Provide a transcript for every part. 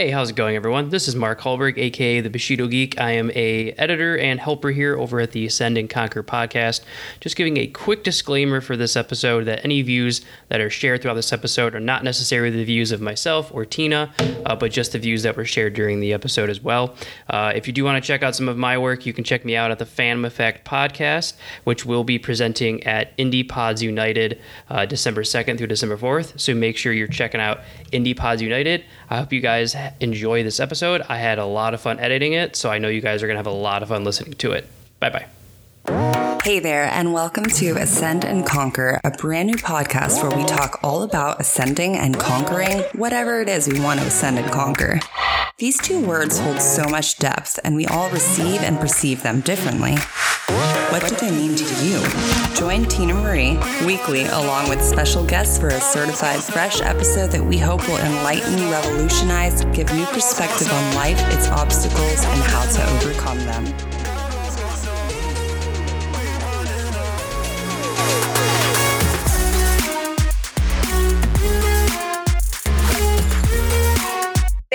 Hey, how's it going, everyone? This is Mark Hallberg, aka the Bushido Geek. I am a editor and helper here over at the Ascend and Conquer podcast. Just giving a quick disclaimer for this episode that any views that are shared throughout this episode are not necessarily the views of myself or Tina, uh, but just the views that were shared during the episode as well. Uh, if you do want to check out some of my work, you can check me out at the Phantom Effect podcast, which will be presenting at Indie Pods United uh, December 2nd through December 4th. So make sure you're checking out Indie Pods United. I hope you guys enjoy this episode. I had a lot of fun editing it, so I know you guys are going to have a lot of fun listening to it. Bye bye. Hey there, and welcome to Ascend and Conquer, a brand new podcast where we talk all about ascending and conquering whatever it is we want to ascend and conquer. These two words hold so much depth, and we all receive and perceive them differently. What do they mean to you? Join Tina Marie weekly along with special guests for a certified fresh episode that we hope will enlighten, revolutionize, give new perspective on life, its obstacles, and how to overcome them.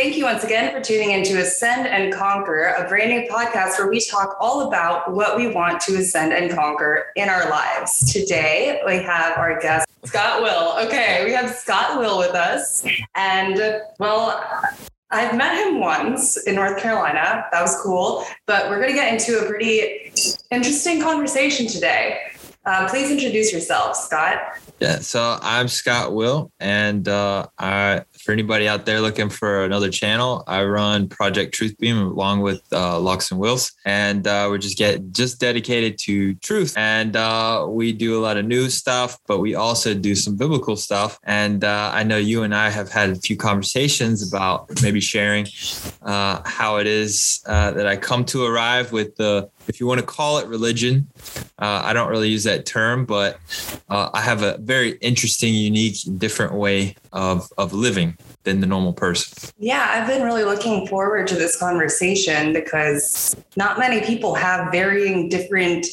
Thank you once again for tuning in to Ascend and Conquer, a brand new podcast where we talk all about what we want to ascend and conquer in our lives. Today, we have our guest, Scott Will. Okay, we have Scott Will with us. And, well, I've met him once in North Carolina. That was cool. But we're going to get into a pretty interesting conversation today. Uh, please introduce yourself, Scott. Yeah, so I'm Scott Will, and uh, I, for anybody out there looking for another channel, I run Project Truth Beam along with uh, Lux and Wills, and uh, we're just get just dedicated to truth, and uh, we do a lot of new stuff, but we also do some biblical stuff. And uh, I know you and I have had a few conversations about maybe sharing uh, how it is uh, that I come to arrive with the if you want to call it religion. Uh, I don't really use that term, but uh, I have a very interesting, unique, different way of, of living than the normal person. Yeah, I've been really looking forward to this conversation because not many people have varying different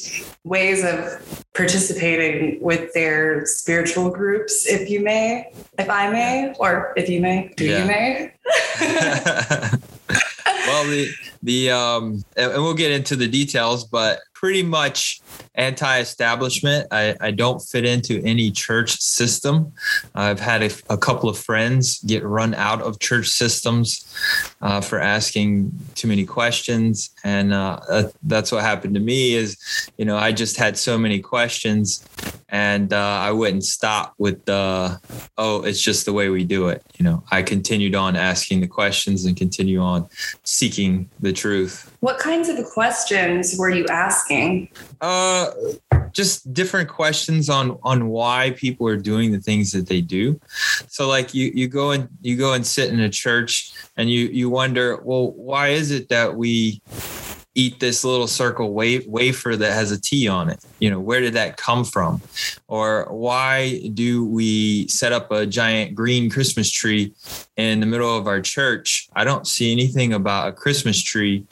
ways of participating with their spiritual groups, if you may, if I may, or if you may, do yeah. you may? well, the the um, and we'll get into the details, but pretty much anti-establishment. I, I don't fit into any church system. I've had a, a couple of friends get run out of church systems uh, for asking too many questions, and uh, that's what happened to me. Is you know I just had so many questions, and uh, I wouldn't stop with the oh it's just the way we do it. You know I continued on asking the questions and continue on seeking the truth. What kinds of questions were you asking? Uh, just different questions on on why people are doing the things that they do. So, like you you go and you go and sit in a church, and you you wonder, well, why is it that we eat this little circle wafer that has a T on it? You know, where did that come from? Or why do we set up a giant green Christmas tree in the middle of our church? I don't see anything about a Christmas tree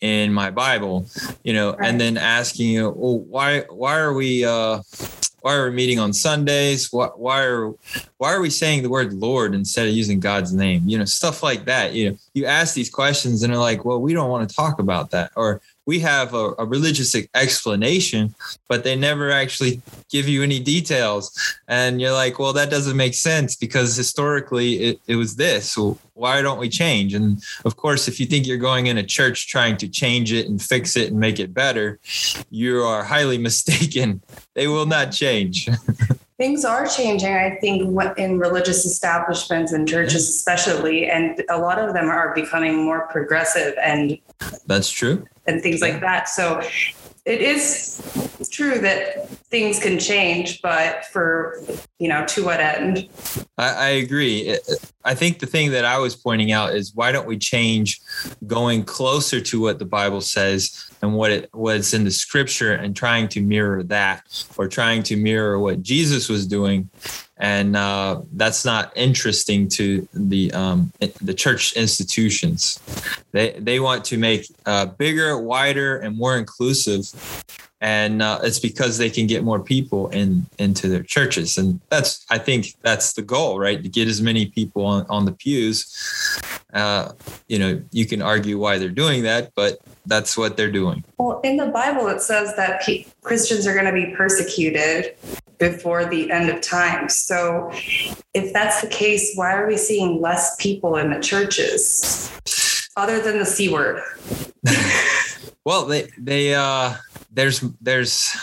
in my Bible, you know, right. and then asking you, well, why why are we uh why are we meeting on Sundays? Why, why are why are we saying the word Lord instead of using God's name? You know, stuff like that. You know, you ask these questions and they're like, well, we don't want to talk about that. Or we have a, a, religious explanation, but they never actually give you any details. And you're like, well, that doesn't make sense because historically it, it was this. So why don't we change? And of course, if you think you're going in a church trying to change it and fix it and make it better, you are highly mistaken. They will not change. Things are changing, I think, in religious establishments and churches, especially, and a lot of them are becoming more progressive and that's true and things like that. So it is true that things can change, but for, you know, to what end? I, I, agree. I think the thing that I was pointing out is why don't we change going closer to what the Bible says and what it was in the scripture and trying to mirror that or trying to mirror what Jesus was doing and uh, that's not interesting to the um, the church institutions. They they want to make uh, bigger, wider, and more inclusive, and uh, it's because they can get more people in into their churches, and that's I think that's the goal, right? To get as many people on, on the pews. Uh, you know, you can argue why they're doing that, but that's what they're doing. Well, in the Bible, it says that pe- Christians are going to be persecuted before the end of time. So, if that's the case, why are we seeing less people in the churches other than the C word? well, they, they, uh, there's there's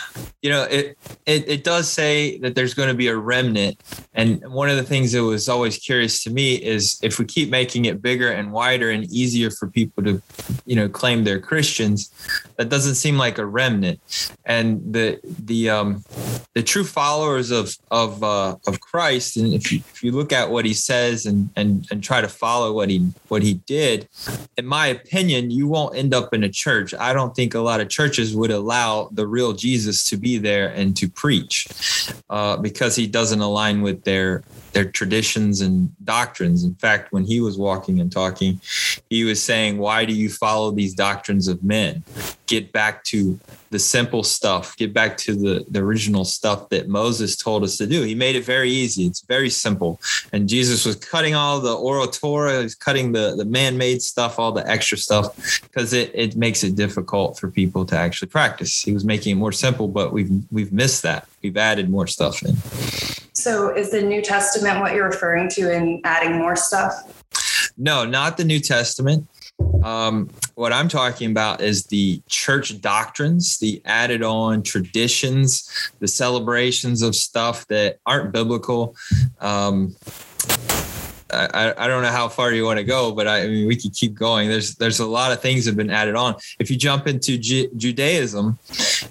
you know it, it it does say that there's going to be a remnant. And one of the things that was always curious to me is if we keep making it bigger and wider and easier for people to you know claim they're christians that doesn't seem like a remnant. And the the um the true followers of of uh, of christ and if you if you look at what he says and and and try to follow what he what he did in my opinion you won't end up in a church. I don't think a lot of churches would allow the real Jesus to be there and to preach uh, because he doesn't align with their their traditions and doctrines. In fact, when he was walking and talking, he was saying, Why do you follow these doctrines of men? Get back to the simple stuff, get back to the, the original stuff that Moses told us to do. He made it very easy. It's very simple. And Jesus was cutting all the oral Torah, he's cutting the, the man made stuff, all the extra stuff, because it, it makes it difficult for people to actually practice. He was making it more simple, but we've we've missed that. We've added more stuff in. So is the New Testament what you're referring to in adding more stuff? No, not the New Testament. Um, what I'm talking about is the church doctrines, the added on traditions, the celebrations of stuff that aren't biblical. Um, I, I don't know how far you want to go, but I, I, mean we could keep going. There's there's a lot of things that have been added on. If you jump into Ju- Judaism,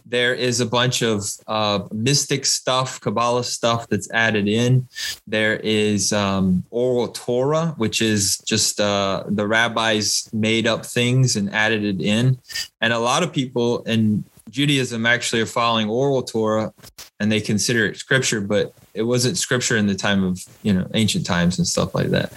there is a bunch of uh, mystic stuff, Kabbalah stuff that's added in. There is um, oral Torah, which is just uh, the rabbis made up things and added it in, and a lot of people in Judaism actually are following oral Torah and they consider it scripture, but it wasn't scripture in the time of you know ancient times and stuff like that.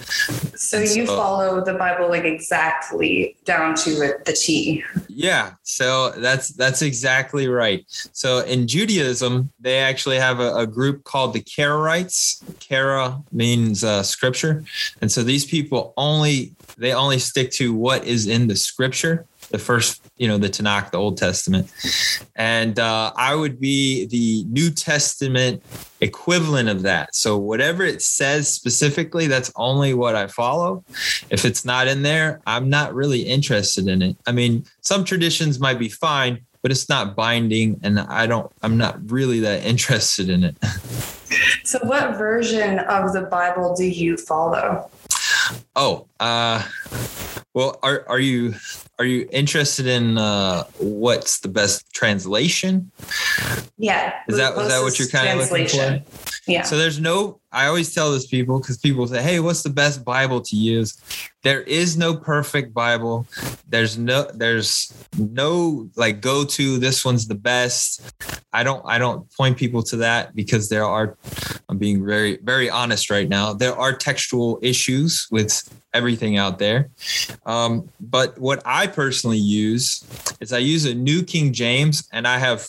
So you follow the Bible like exactly down to the T. Yeah, so that's that's exactly right. So in Judaism, they actually have a, a group called the Karaites. Kara means uh, scripture, and so these people only they only stick to what is in the scripture the first, you know, the Tanakh, the Old Testament. And uh, I would be the New Testament equivalent of that. So whatever it says specifically, that's only what I follow. If it's not in there, I'm not really interested in it. I mean, some traditions might be fine, but it's not binding and I don't I'm not really that interested in it. So what version of the Bible do you follow? Oh, uh well, are are you are you interested in uh, what's the best translation? Yeah. Is that is that what you're kind of looking for? Yeah. So there's no. I always tell this people because people say, "Hey, what's the best Bible to use?" There is no perfect Bible. There's no. There's no like go to. This one's the best. I don't. I don't point people to that because there are. I'm being very very honest right now. There are textual issues with everything out there. Um, but what I personally use is I use a New King James, and I have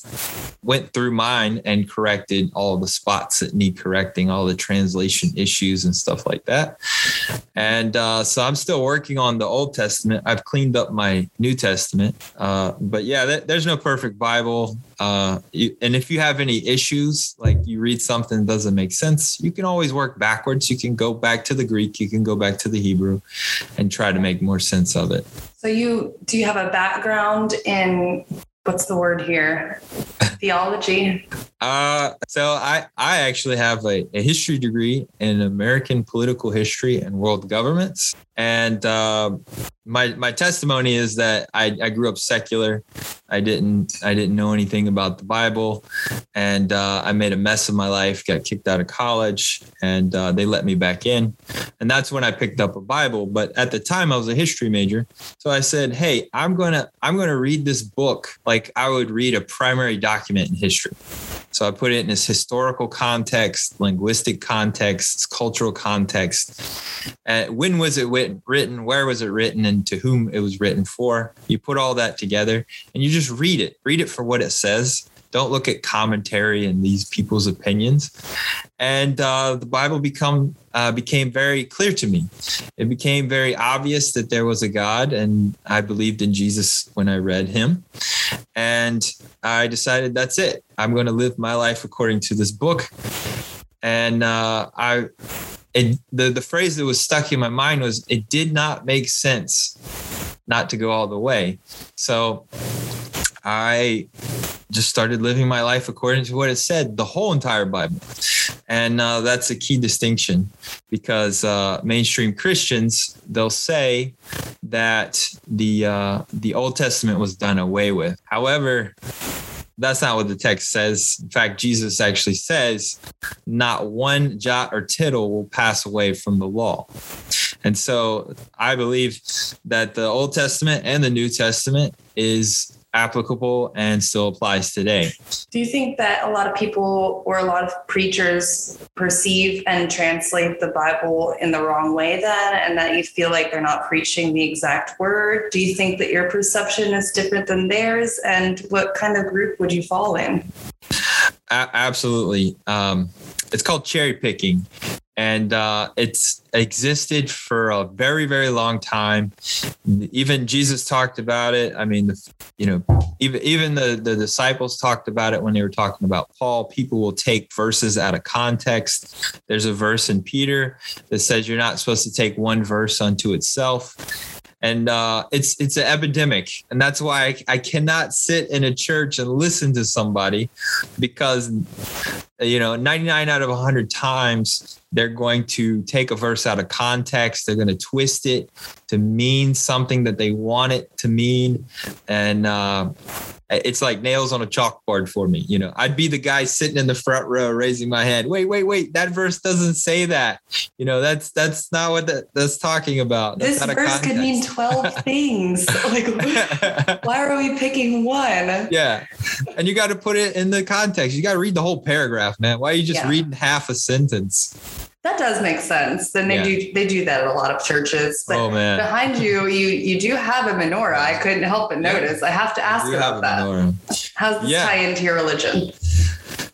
went through mine and corrected all the spots that need correcting, all the translation issues and stuff like that. And uh, so I'm still working on the Old Testament. I've cleaned up my New Testament, uh, but yeah, th- there's no perfect Bible. Uh, you, and if you have any issues, like you read something doesn't make sense, you can always work backwards. You can go back to the Greek, you can go back to the Hebrew, and try to make more sense of it. So you do you have a background in what's the word here? Theology. Uh, so I I actually have a, a history degree in American political history and world governments, and uh, my my testimony is that I, I grew up secular. I didn't I didn't know anything about the Bible, and uh, I made a mess of my life. Got kicked out of college, and uh, they let me back in, and that's when I picked up a Bible. But at the time, I was a history major, so I said, "Hey, I'm gonna I'm gonna read this book like I would read a primary document in history." So I put it in its historical context, linguistic context, cultural context. Uh, when was it written? Where was it written? And to whom it was written for? You put all that together and you just read it. Read it for what it says don't look at commentary and these people's opinions. And uh, the Bible become uh, became very clear to me. It became very obvious that there was a God, and I believed in Jesus when I read Him. And I decided that's it. I'm going to live my life according to this book. And uh, I, it, the the phrase that was stuck in my mind was, "It did not make sense not to go all the way." So I just started living my life according to what it said, the whole entire Bible. And uh, that's a key distinction because uh, mainstream Christians, they'll say that the, uh, the Old Testament was done away with. However, that's not what the text says. In fact, Jesus actually says, not one jot or tittle will pass away from the law. And so I believe that the Old Testament and the New Testament is applicable and still applies today. Do you think that a lot of people or a lot of preachers perceive and translate the Bible in the wrong way then, and that you feel like they're not preaching the exact word? Do you think that your perception is different than theirs? And what kind of group would you fall in? A- absolutely. Um, it's called cherry picking and uh, it's existed for a very very long time. Even jesus talked about it. I mean the, you know even even the, the disciples talked about it when they were talking about paul. People will take verses out of context. There's a verse in peter that says you're not supposed to take one verse unto itself. And uh, it's it's an epidemic, and that's why I, I cannot sit in a church and listen to somebody because you know 99 out of 100 times they're going to take a verse out of context. They're going to twist it to mean something that they want it to mean. And uh, it's like nails on a chalkboard for me you know? I'd be the guy sitting in the front row raising my hand wait wait wait that verse doesn't say that. You know that's that's not what that, that's talking about. That's this verse could mean 12 things. Like why are we picking one? Yeah. And you got to put it in the context. You got to read the whole paragraph man why are you just yeah. reading half a sentence that does make sense. Then they yeah. do they do that at a lot of churches. But oh, man. behind you, you you do have a menorah. I couldn't help but notice. I have to ask about that. Menorah. How's this yeah. tie into your religion?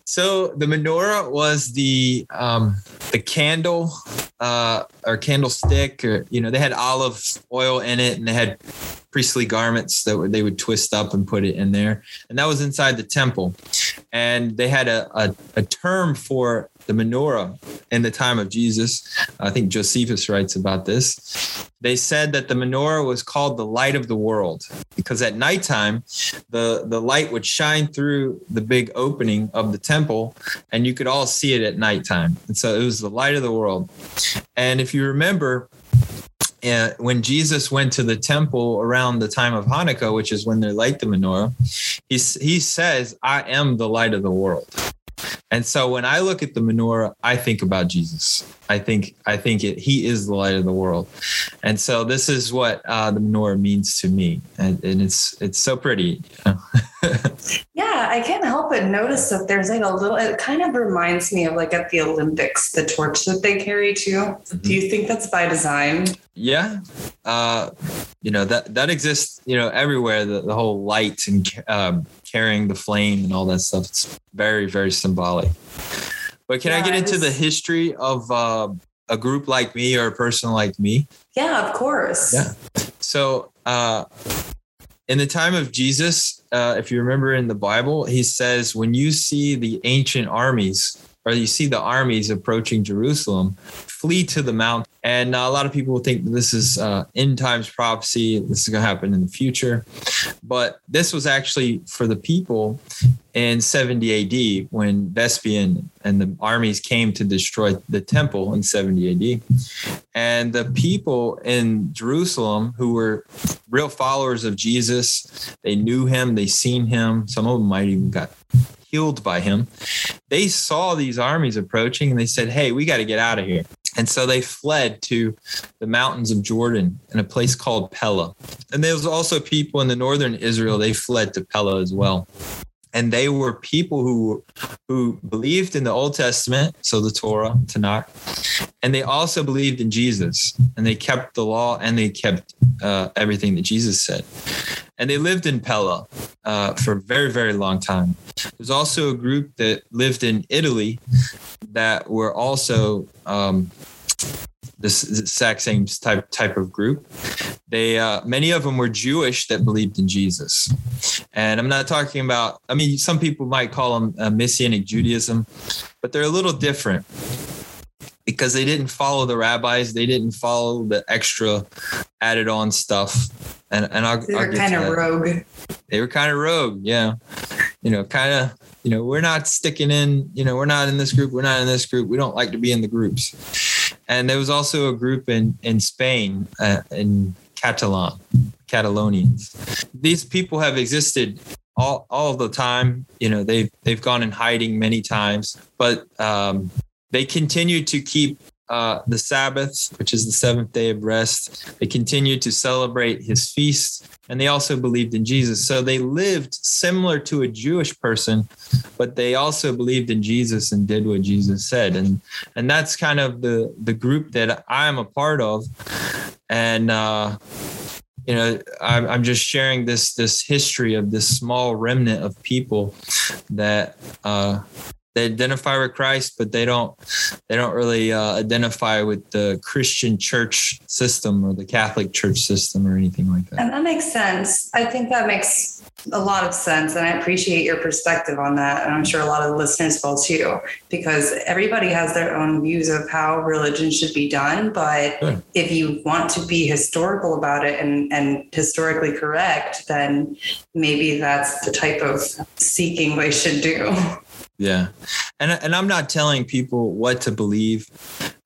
So the menorah was the um, the candle uh, or candlestick, or you know, they had olive oil in it, and they had priestly garments that they would twist up and put it in there, and that was inside the temple. And they had a, a, a term for the menorah in the time of Jesus. I think Josephus writes about this. They said that the menorah was called the light of the world because at nighttime, the, the light would shine through the big opening of the temple and you could all see it at nighttime. And so it was the light of the world. And if you remember, uh, when Jesus went to the temple around the time of Hanukkah, which is when they light the menorah, he, he says, I am the light of the world. And so when I look at the menorah, I think about Jesus. I think I think it, he is the light of the world, and so this is what uh, the menorah means to me, and, and it's it's so pretty. You know? yeah, I can't help but notice that there's like a little. It kind of reminds me of like at the Olympics, the torch that they carry too. Mm-hmm. Do you think that's by design? Yeah, uh, you know that that exists. You know everywhere. The, the whole light and um, carrying the flame and all that stuff. It's very very symbolic. But can yeah, I get into the history of uh, a group like me or a person like me? Yeah, of course. Yeah. So, uh, in the time of Jesus, uh, if you remember in the Bible, he says, when you see the ancient armies or you see the armies approaching Jerusalem, flee to the mount. And uh, a lot of people think this is uh, end times prophecy. This is going to happen in the future. But this was actually for the people in 70 AD when Vespasian and the armies came to destroy the temple in 70 AD. And the people in Jerusalem who were real followers of Jesus, they knew him, they seen him. Some of them might even got healed by him. They saw these armies approaching and they said, Hey, we got to get out of here. And so they fled to the mountains of Jordan in a place called Pella. And there was also people in the northern Israel, they fled to Pella as well and they were people who who believed in the Old Testament, so the Torah, Tanakh, and they also believed in Jesus, and they kept the law and they kept uh, everything that Jesus said. and they lived in Pella uh, for a very, very long time. There's also a group that lived in Italy that were also um, this exact same type type of group. They uh, many of them were Jewish that believed in Jesus, and I'm not talking about. I mean, some people might call them uh, Messianic Judaism, but they're a little different because they didn't follow the rabbis. They didn't follow the extra added on stuff. And and I'll, they were kind of rogue. They were kind of rogue, yeah. You know, kind of. You know, we're not sticking in. You know, we're not in this group. We're not in this group. We don't like to be in the groups. And there was also a group in in Spain, uh, in Catalan, Catalonians. These people have existed all all the time. You know, they've they've gone in hiding many times, but um, they continue to keep uh, the Sabbath, which is the seventh day of rest. They continued to celebrate his feast, and they also believed in Jesus. So they lived similar to a Jewish person, but they also believed in Jesus and did what Jesus said. And and that's kind of the the group that I am a part of. And uh, you know, I'm, I'm just sharing this this history of this small remnant of people that uh, they identify with Christ, but they don't they don't really uh, identify with the Christian church system or the Catholic church system or anything like that. And that makes sense. I think that makes a lot of sense, and I appreciate your perspective on that. And I'm sure a lot of the listeners will too, because everybody has their own views of how religion should be done. But sure. if you want to be historical about it and and historically correct, then maybe that's the type of seeking we should do. Yeah, and and I'm not telling people what to believe.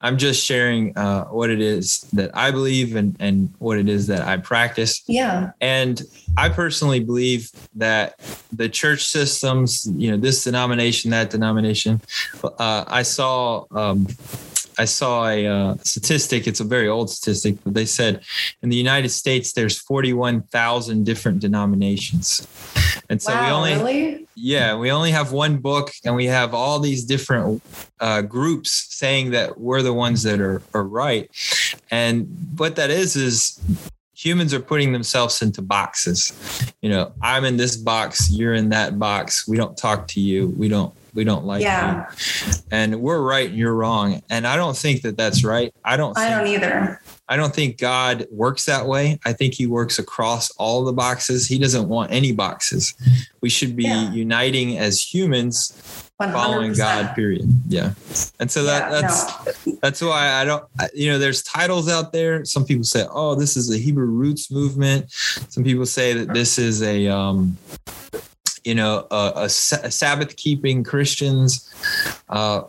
I'm just sharing uh, what it is that I believe and and what it is that I practice. Yeah. And I personally believe that the church systems, you know, this denomination, that denomination. Uh, I saw. Um, I saw a uh, statistic. It's a very old statistic, but they said in the United States there's 41,000 different denominations, and so wow, we only really? yeah we only have one book, and we have all these different uh, groups saying that we're the ones that are are right, and what that is is humans are putting themselves into boxes. You know, I'm in this box, you're in that box. We don't talk to you. We don't we don't like yeah. you. And we're right and you're wrong. And I don't think that that's right. I don't I don't either. I don't think God works that way. I think he works across all the boxes. He doesn't want any boxes. We should be yeah. uniting as humans 100%. following God period. Yeah. And so that yeah, that's no. that's why I don't you know there's titles out there. Some people say, "Oh, this is a Hebrew roots movement." Some people say that this is a um you know, a, a, a Sabbath keeping Christians uh,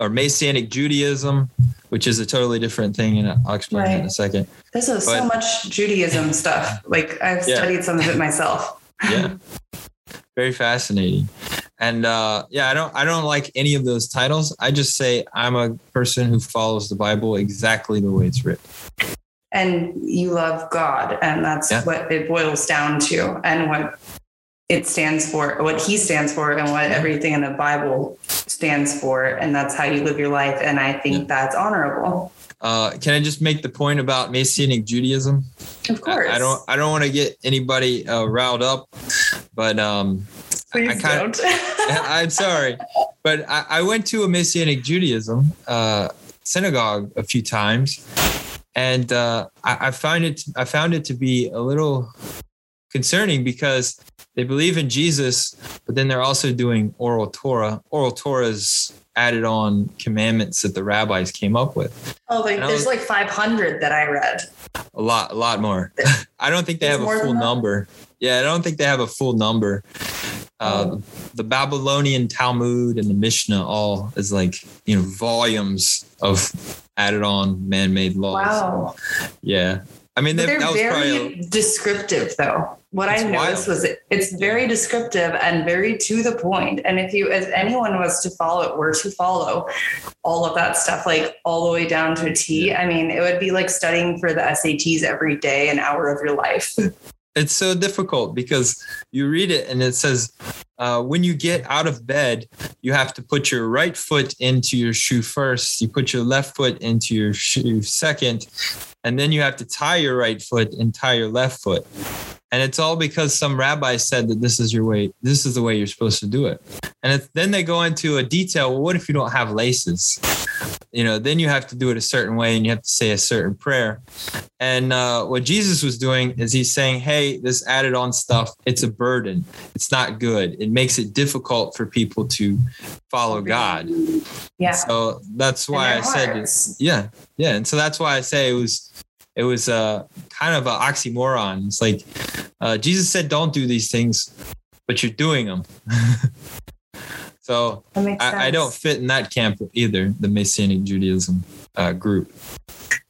or Messianic Judaism, which is a totally different thing. And I'll explain right. in a second. This is but, so much Judaism stuff. Like I've yeah. studied some of it myself. yeah. Very fascinating. And uh, yeah, I don't I don't like any of those titles. I just say I'm a person who follows the Bible exactly the way it's written and you love God. And that's yeah. what it boils down to. And what it stands for, what he stands for, and what everything in the Bible stands for. And that's how you live your life. And I think that's honorable. Uh, can I just make the point about Messianic Judaism? Of course. I, I don't. I don't want to get anybody uh, riled up, but um, Please I, I kinda, don't. I'm sorry, but I, I, went to a Messianic Judaism uh, synagogue a few times, and uh, I, I found it. I found it to be a little concerning because they believe in Jesus, but then they're also doing oral Torah. Oral Torah is added on commandments that the rabbis came up with. Oh, like there's was, like 500 that I read. A lot, a lot more. I don't think they have a full number. Yeah, I don't think they have a full number. Uh, oh. The Babylonian Talmud and the Mishnah all is like you know volumes of added on man-made laws. Wow. Yeah, I mean, they, are very a, descriptive, though. What I noticed wild. was it, it's very descriptive and very to the point. And if you, as anyone was to follow it, were to follow all of that stuff, like all the way down to a T, I mean, it would be like studying for the SATs every day, an hour of your life. It's so difficult because you read it and it says, uh, when you get out of bed, you have to put your right foot into your shoe first. You put your left foot into your shoe second, and then you have to tie your right foot and tie your left foot. And it's all because some rabbi said that this is your way this is the way you're supposed to do it. And then they go into a detail well what if you don't have laces? You know then you have to do it a certain way and you have to say a certain prayer. And uh, what jesus was doing is he's saying hey this added on stuff it's a burden. It's not good. It makes it difficult for people to follow god. Yeah. so that's why i said hearts. yeah yeah. And so that's why i say it was it was uh, kind of an oxymoron it's like uh, jesus said don't do these things but you're doing them so I, I don't fit in that camp either the messianic judaism uh, group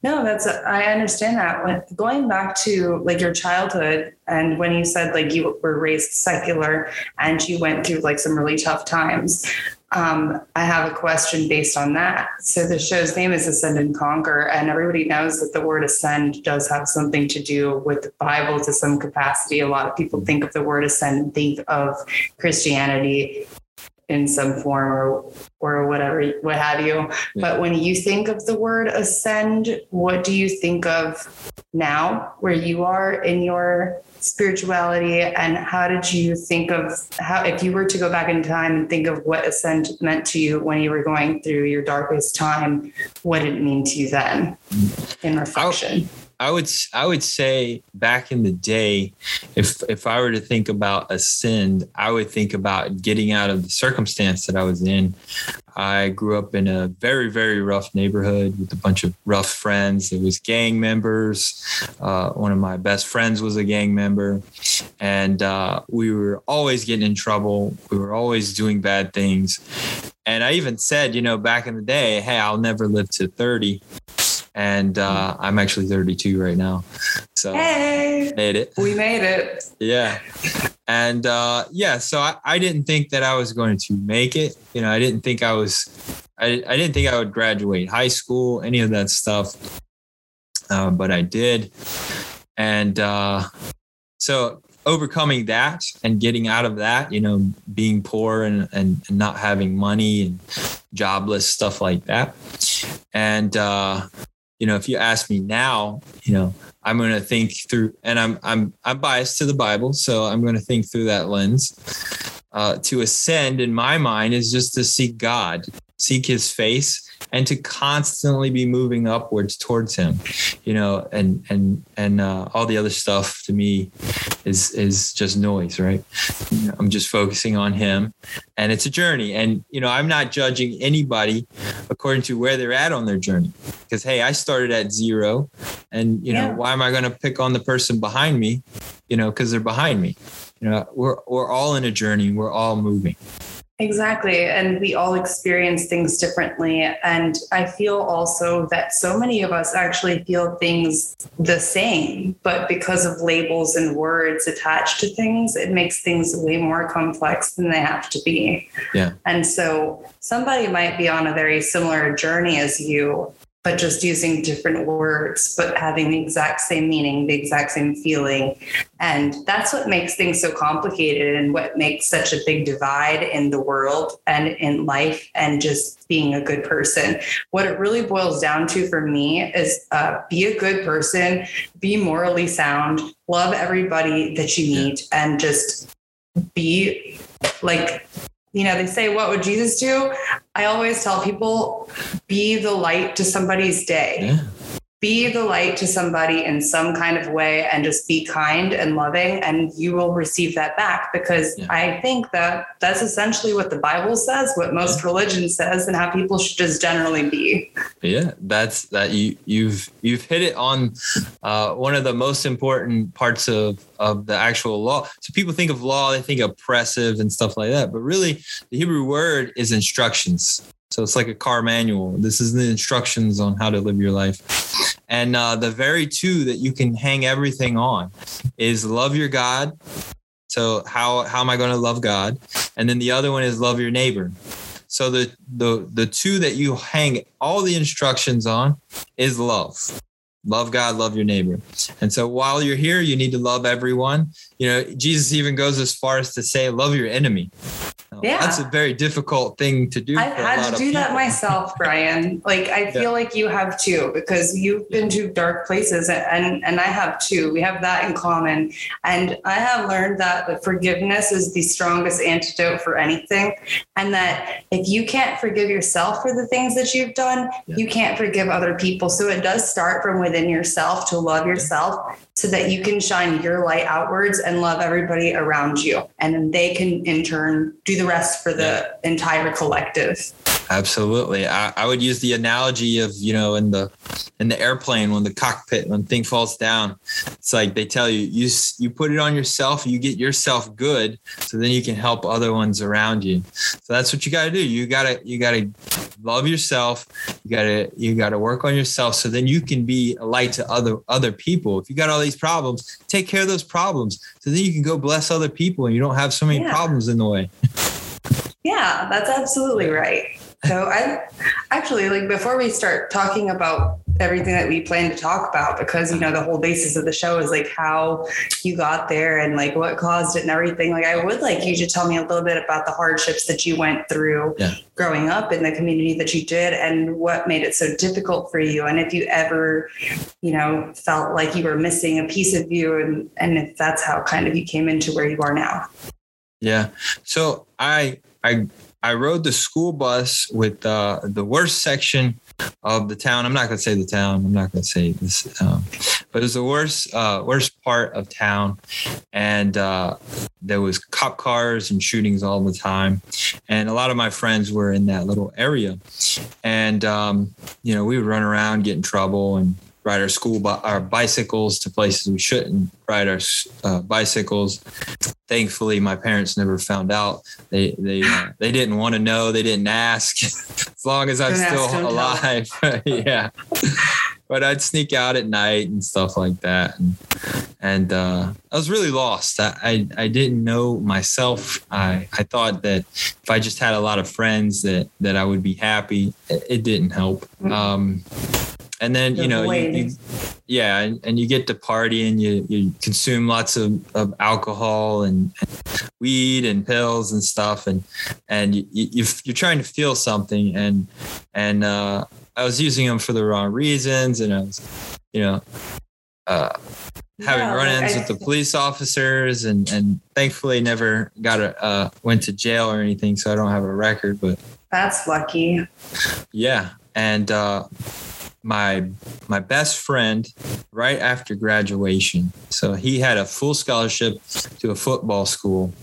No, that's I understand that. When going back to like your childhood and when you said like you were raised secular and you went through like some really tough times. Um, I have a question based on that. So the show's name is Ascend and Conquer, and everybody knows that the word ascend does have something to do with the Bible to some capacity. A lot of people think of the word ascend and think of Christianity in some form or or whatever, what have you. But when you think of the word ascend, what do you think of now where you are in your spirituality? And how did you think of how, if you were to go back in time and think of what ascend meant to you when you were going through your darkest time, what did it mean to you then mm. in reflection? I would I would say back in the day, if if I were to think about ascend, I would think about getting out of the circumstance that I was in. I grew up in a very very rough neighborhood with a bunch of rough friends. There was gang members. Uh, one of my best friends was a gang member, and uh, we were always getting in trouble. We were always doing bad things. And I even said, you know, back in the day, hey, I'll never live to 30 and uh, I'm actually 32 right now. So Hey, made it. we made it. Yeah. And uh, yeah, so I, I didn't think that I was going to make it. You know, I didn't think I was, I, I didn't think I would graduate high school, any of that stuff. Uh, but I did. And uh, so overcoming that and getting out of that, you know, being poor and, and, and not having money and jobless, stuff like that. And, uh, you know, if you ask me now, you know, I'm going to think through, and I'm I'm I'm biased to the Bible, so I'm going to think through that lens. Uh, to ascend, in my mind, is just to seek God, seek His face, and to constantly be moving upwards towards Him. You know, and and and uh, all the other stuff to me is is just noise, right? I'm just focusing on Him, and it's a journey. And you know, I'm not judging anybody according to where they're at on their journey, because hey, I started at zero, and you know, why am I going to pick on the person behind me? You know, because they're behind me. You know, we're we're all in a journey. We're all moving. Exactly. And we all experience things differently. And I feel also that so many of us actually feel things the same, but because of labels and words attached to things, it makes things way more complex than they have to be. Yeah. And so somebody might be on a very similar journey as you. But just using different words, but having the exact same meaning, the exact same feeling. And that's what makes things so complicated and what makes such a big divide in the world and in life and just being a good person. What it really boils down to for me is uh, be a good person, be morally sound, love everybody that you meet, and just be like, you know, they say, What would Jesus do? I always tell people, be the light to somebody's day Yeah. Be the light to somebody in some kind of way and just be kind and loving and you will receive that back because Yeah. i think that that's essentially what the bible says what most religion says and how people should just generally be Yeah, that's that you you've you've hit it on uh, one of the most important parts of of the actual law. So people think of law, they think oppressive and stuff like that, but really the Hebrew word is instructions. So it's like a car manual. This is the instructions on how to live your life. And uh, the very two that you can hang everything on is love your God. So how how am I going to love God? And then the other one is love your neighbor. So the the the two that you hang all the instructions on is love. love God, love your neighbor. And so while you're here, you need to love everyone. You know, Jesus even goes as far as to say, love your enemy. Yeah. That's a very difficult thing to do. I've had to do that myself, Brian. Like I feel yeah. like you have too, because you've been to dark places and and I have too. We have that in common. And I have learned that the forgiveness is the strongest antidote for anything. And that if you can't forgive yourself for the things that you've done, yeah. you can't forgive other people. So it does start from within yourself to love yourself so that you can shine your light outwards and love everybody around you. And then they can in turn do the rest for the entire collective. Absolutely. I, I, would use the analogy of, you know, in the in the airplane when the cockpit when thing falls down, it's like they tell you you you put it on yourself, you get yourself good, so then you can help other ones around you. So that's what you got to do. You got to you got to love yourself. You got to you got to work on yourself so then you can be a light to other other people. If you got all these problems, take care of those problems so then you can go bless other people and you don't have so many yeah. problems in the way. Yeah, that's absolutely right. So I actually like before we start talking about everything that we plan to talk about because you know the whole basis of the show is like how you got there and like what caused it and everything like i would like you to tell me a little bit about the hardships that you went through yeah. growing up in the community that you did and what made it so difficult for you and if you ever you know felt like you were missing a piece of you and and if that's how kind of you came into where you are now yeah so i i I rode the school bus with uh, the worst section of the town. I'm not going to say the town. I'm not going to say this, um, but it was the worst uh, worst part of town, and uh, there was cop cars and shootings all the time, and a lot of my friends were in that little area, and um, you know we would run around, get in trouble, and ride our school bi- our bicycles to places we shouldn't ride our uh, bicycles. Thankfully, my parents never found out. They they uh, they didn't want to know. They didn't ask. as long as I'm still alive, yeah. but I'd sneak out at night and stuff like that, and and uh, I was really lost. I, I, I didn't know myself. I I thought that if I just had a lot of friends that that I would be happy. It, it didn't help. Mm-hmm. Um, and then you know you, you, yeah and, and, you get to party and you, you consume lots of, of alcohol and, and weed and pills and stuff. And and you, you you're trying to feel something and and uh, I was using them for the wrong reasons and I was you know uh, having yeah, run-ins with the police officers and and thankfully never got a uh, went to jail or anything so I don't have a record but that's lucky. Yeah. And uh my my best friend right after graduation. So he had a full scholarship to a football school,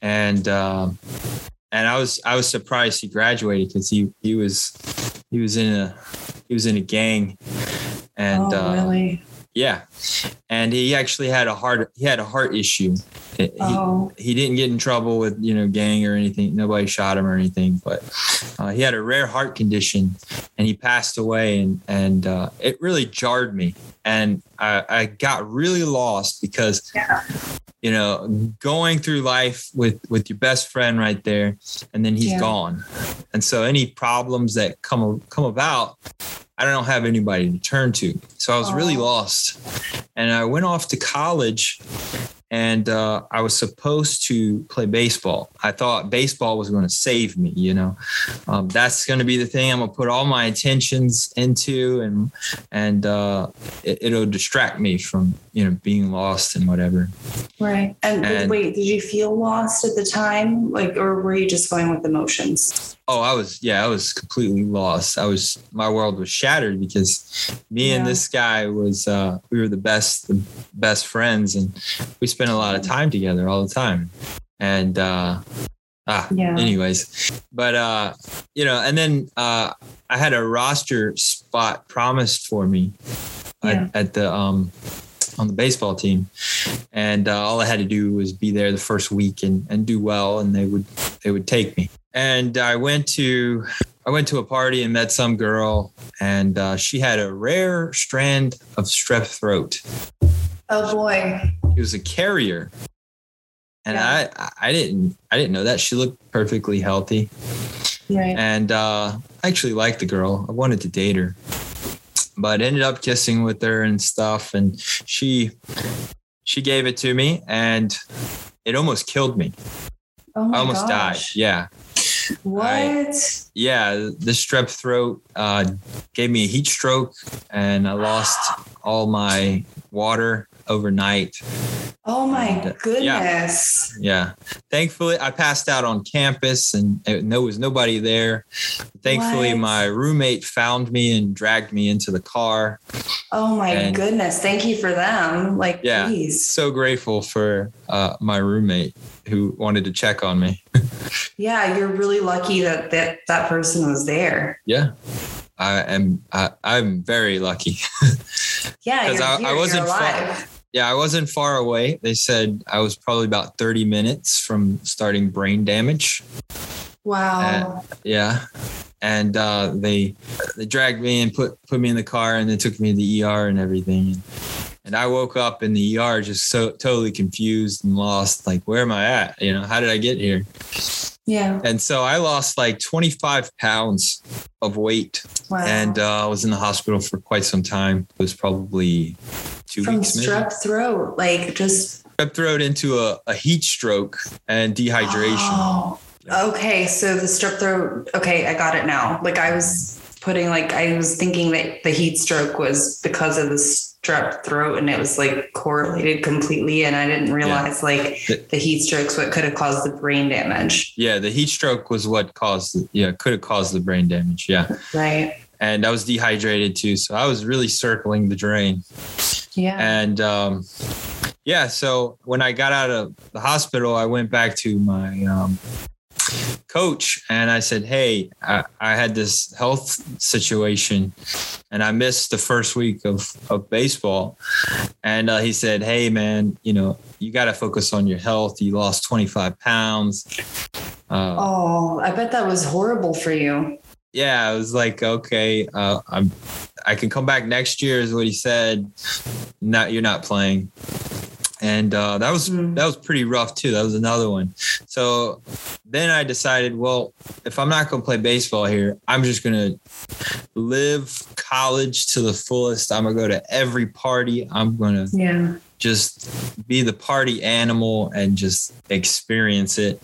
and uh, and I was I was surprised he graduated because he he was he was in a he was in a gang, and oh, really? uh, yeah, and he actually had a heart he had a heart issue. He, oh. he didn't get in trouble with you know gang or anything. Nobody shot him or anything, but uh, he had a rare heart condition, and he passed away. And and uh, it really jarred me, and I, I got really lost because yeah. you know going through life with with your best friend right there, and then he's yeah. gone, and so any problems that come come about I don't have anybody to turn to. So I was really lost. And I went off to college and uh, I was supposed to play baseball. I thought baseball was going to save me. You know, um, that's going to be the thing I'm going to put all my attentions into, and and uh, it, will distract me from you know being lost and whatever. Right. And, and wait, did you feel lost at the time, like, or were you just going with emotions? Oh, I was, yeah, I was completely lost. I was, my world was shattered because me yeah. and this guy was, uh, we were the best, the best friends, and we spent a lot of time together all the time. And, uh, ah, yeah. anyways, but, uh, you know, and then, uh, I had a roster spot promised for me yeah. at, at the, um, on the baseball team, and uh, all I had to do was be there the first week and, and do well, and they would they would take me and I went to I went to a party and met some girl, and uh, she had a rare strand of strep throat. Oh boy! She was a carrier, and yeah. I I didn't I didn't know that she looked perfectly healthy. Right. And uh, I actually liked the girl. I wanted to date her, but ended up kissing with her and stuff. And she she gave it to me, and it almost killed me. Oh my I almost died. Yeah, What? yeah. The strep throat uh, gave me a heat stroke, and I lost all my water overnight. oh my and, uh, goodness. Yeah. yeah, Thankfully, I passed out on campus and there was nobody there. Thankfully, What? my roommate found me and dragged me into the car. Oh my And- goodness. Thank you for them. Like, Yeah. please. So grateful for uh, my roommate who wanted to check on me. Yeah, you're really lucky that that, that person was there. Yeah. I am I, I'm very lucky. Yeah, 'Cause you're I- I wasn't far- Yeah, I wasn't far away. They said I was probably about 30 minutes from starting brain damage. Wow. Yeah. And uh, they they dragged me and put put me in the car and they took me to the ER and everything. And I woke up in the ER just so totally confused and lost. Like, where am I at? You know, how did I get here? yeah. And so I lost like 25 pounds of weight Wow. and uh, I was in the hospital for quite some time. It was probably two From weeks. maybe. strep throat, like just Strep throat into a, a heat stroke and dehydration. Oh, okay. So the strep throat. Okay, I got it now. Like I was putting, like I was thinking that the heat stroke was because of the strep throat, and it was like correlated completely, and I didn't realize like The- the heat stroke's what could have caused the brain damage. Yeah, the heat stroke was what caused, the, yeah, could have caused the brain damage. Yeah. Right. and I was dehydrated too. So I was really circling the drain. Yeah. And um, yeah, so when I got out of the hospital, I went back to my um, coach and I said, Hey, I, I had this health situation and I missed the first week of, of baseball. And uh, he said, Hey, man, you know, you got to focus on your health. You lost 25 pounds. Uh, oh, I bet that was horrible for you. yeah, I was like, okay, uh, I'm, I can come back next year, is what he said. Not, you're not playing, and uh, that was Hmm. that was pretty rough too. That was another one. So then I decided, well, if I'm not going to play baseball here, I'm just going to live college to the fullest. I'm gonna go to every party. I'm gonna Yeah. just be the party animal and just experience it.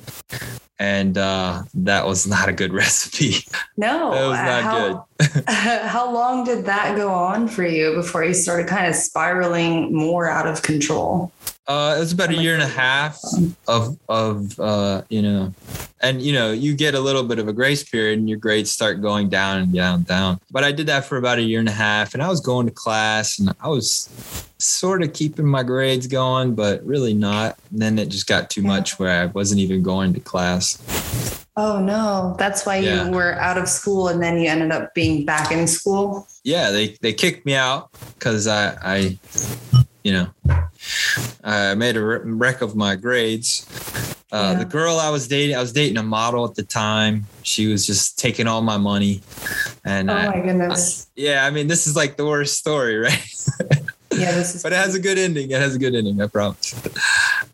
And uh, that was not a good recipe. No. That was not how, how long did that go on for you before you started kind of spiraling more out of control? Uh, it was about a year and a half of of uh, you know, and you know, you get a little bit of a grace period, and your grades start going down and down, and down. But I did that for about a year and a half, and I was going to class, and I was sort of keeping my grades going, but really not. And then it just got too much where I wasn't even going to class. Oh no, that's why Yeah. you were out of school and then you ended up being back in school. Yeah, they they kicked me out because I I, you know, I made a wreck of my grades. Uh, Yeah. The girl I was dating, I was dating a model at the time. She was just taking all my money, and Oh I- my goodness. yeah, I mean, this is like the worst story, right? Yeah, this is but it has a good ending. It has a good ending, I promise.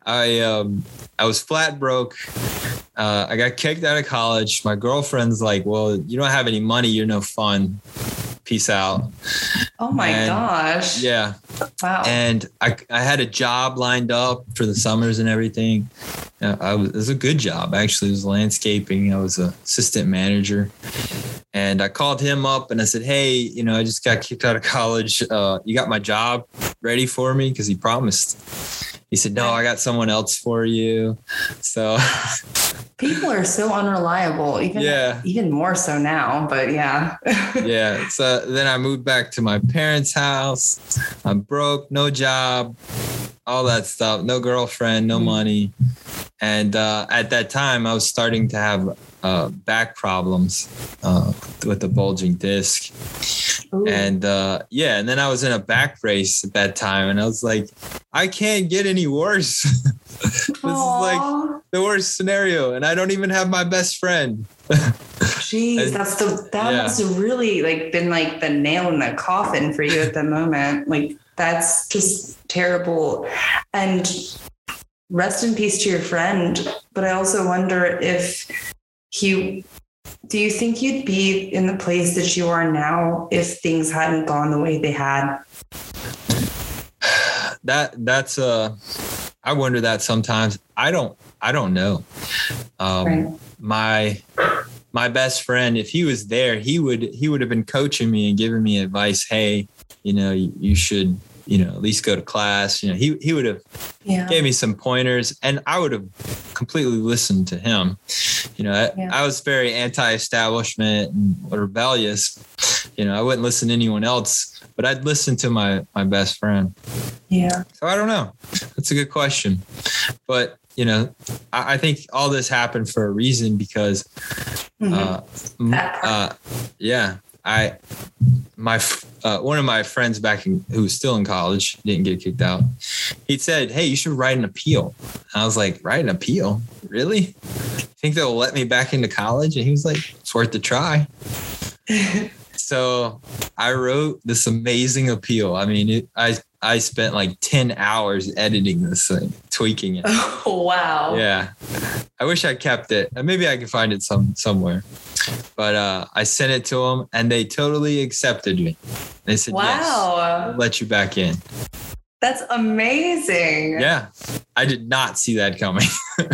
I um I was flat broke. Uh, I got kicked out of college. My girlfriend's like, "Well, you don't have any money. You're no fun. Peace out." Oh my and- gosh. Yeah, Wow. and I, I had a job lined up for the summers and everything. I was, it was a good job actually. It was landscaping. I was an assistant manager, and I called him up and I said, "Hey, you know, I just got kicked out of college. Uh, you got my job ready for me?" Because he promised. He said, "No, I got someone else for you." So People are so unreliable, even Yeah. even more so now, but yeah. yeah. So then I moved back to my parents' house. I'm broke, no job, all that stuff, no girlfriend, no money. And uh, at that time, I was starting to have uh, back problems uh, with the bulging disc. Ooh. And uh, yeah, and then I was in a back brace at that time, and I was like, I can't get any worse. this is like the worst scenario, and I don't even have my best friend. Jeez, And- that's the that yeah. must have really like been like the nail in the coffin for you at the moment. Like that's just terrible. And rest in peace to your friend. But I also wonder if he Do you think you'd be in the place that you are now if things hadn't gone the way they had? That that's uh I wonder that sometimes. I don't I don't know. Um Right. my my best friend, if he was there, he would he would have been coaching me and giving me advice. Hey, you know, you, you should, you know, at least go to class. You know, he he would have Yeah. gave me some pointers and I would have completely listened to him. You know, I, Yeah. I was very anti-establishment and rebellious. You know, I wouldn't listen to anyone else, but I'd listen to my my best friend. Yeah. So I don't know. That's a good question. But, you know, I, I think all this happened for a reason because Mhm. uh, m- That part. uh, yeah, I, my, uh, one of my friends back in, who was still in college, didn't get kicked out. He said, Hey, you should write an appeal. And I was like, write an appeal? Really? Think they'll let me back into college? And he was like, it's worth a try. so I wrote this amazing appeal. I mean, it, I, I spent like 10 hours editing this thing, tweaking it. oh, wow. Yeah. I wish I kept it. Maybe I can find it some somewhere. But uh, I sent it to them and they totally accepted me. They said, yes, Wow. we'll let you back in. That's amazing. Yeah. I did not see that coming.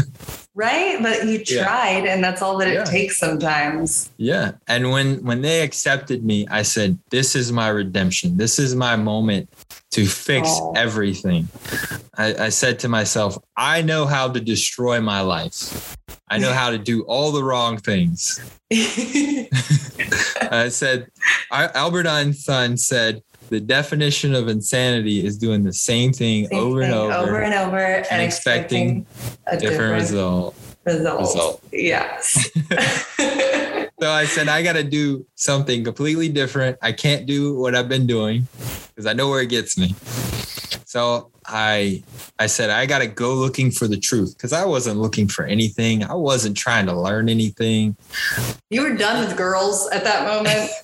Right? But you Yeah. tried, and that's all that it Yeah. takes sometimes. yeah. And when when they accepted me, I said, this is my redemption. This is my moment to fix Oh. everything. I, I said to myself, I know how to destroy my life. I know how to do all the wrong things. I said, Albert Einstein said, the definition of insanity is doing the same thing Same over and over, over and over, and, expecting a different, different, result. result. result. Yes. So I said, I got to do something completely different. I can't do what I've been doing because I know where it gets me. So I I said I got to go looking for the truth because I wasn't looking for anything. I wasn't trying to learn anything. you were done with girls at that moment.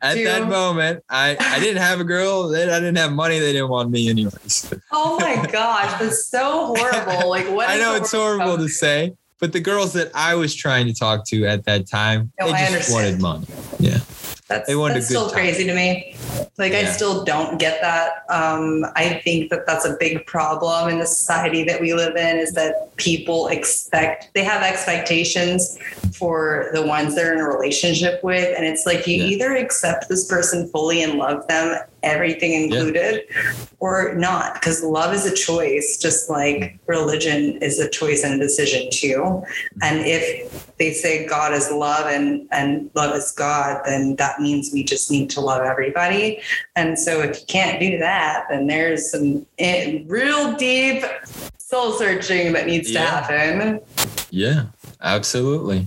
At Two. that moment, I I didn't have a girl. Then I didn't have money. They didn't want me anyways. Oh my gosh, that's so horrible. Like what? I know it's horrible to say, but the girls that I was trying to talk to at that time, No, they I just understand. wanted money. Yeah. That's, They wanted a that's still time. crazy to me. Like I still don't get that. Um, I think that that's a big problem in the society that we live in is that people expect they have expectations for the ones they're in a relationship with, and it's like you Yeah. either accept this person fully and love them, everything included, or not, because love is a choice, just like religion is a choice and a decision too. And if they say God is love and and love is God, then that means we just need to love everybody. And so if you can't do that, then there's some eh, real deep soul searching that needs Yeah. to happen. Yeah, absolutely.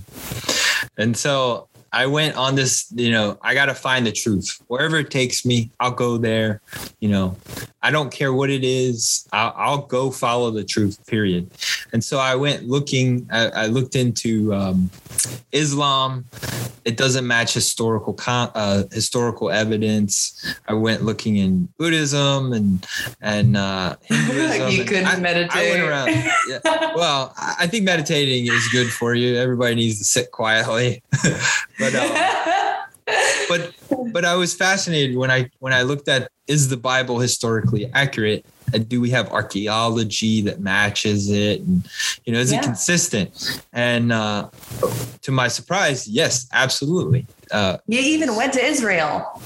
And so I went on this, you know, I got to find the truth. Wherever it takes me, I'll go there. You know, I don't care what it is. I'll, I'll go follow the truth, period. And so I went looking, I, I looked into um, Islam. It doesn't match historical con- uh, historical evidence. I went looking in Buddhism and and uh, Hinduism. you and couldn't I- meditate. I went around. Yeah. Well, I think meditating is good for you. Everybody needs to sit quietly. but uh, but but I was fascinated when I when I looked at is the Bible historically accurate? And do we have archaeology that matches it? And you know, is Yeah. it consistent? And uh, to my surprise, yes, absolutely. Uh, you even went to Israel.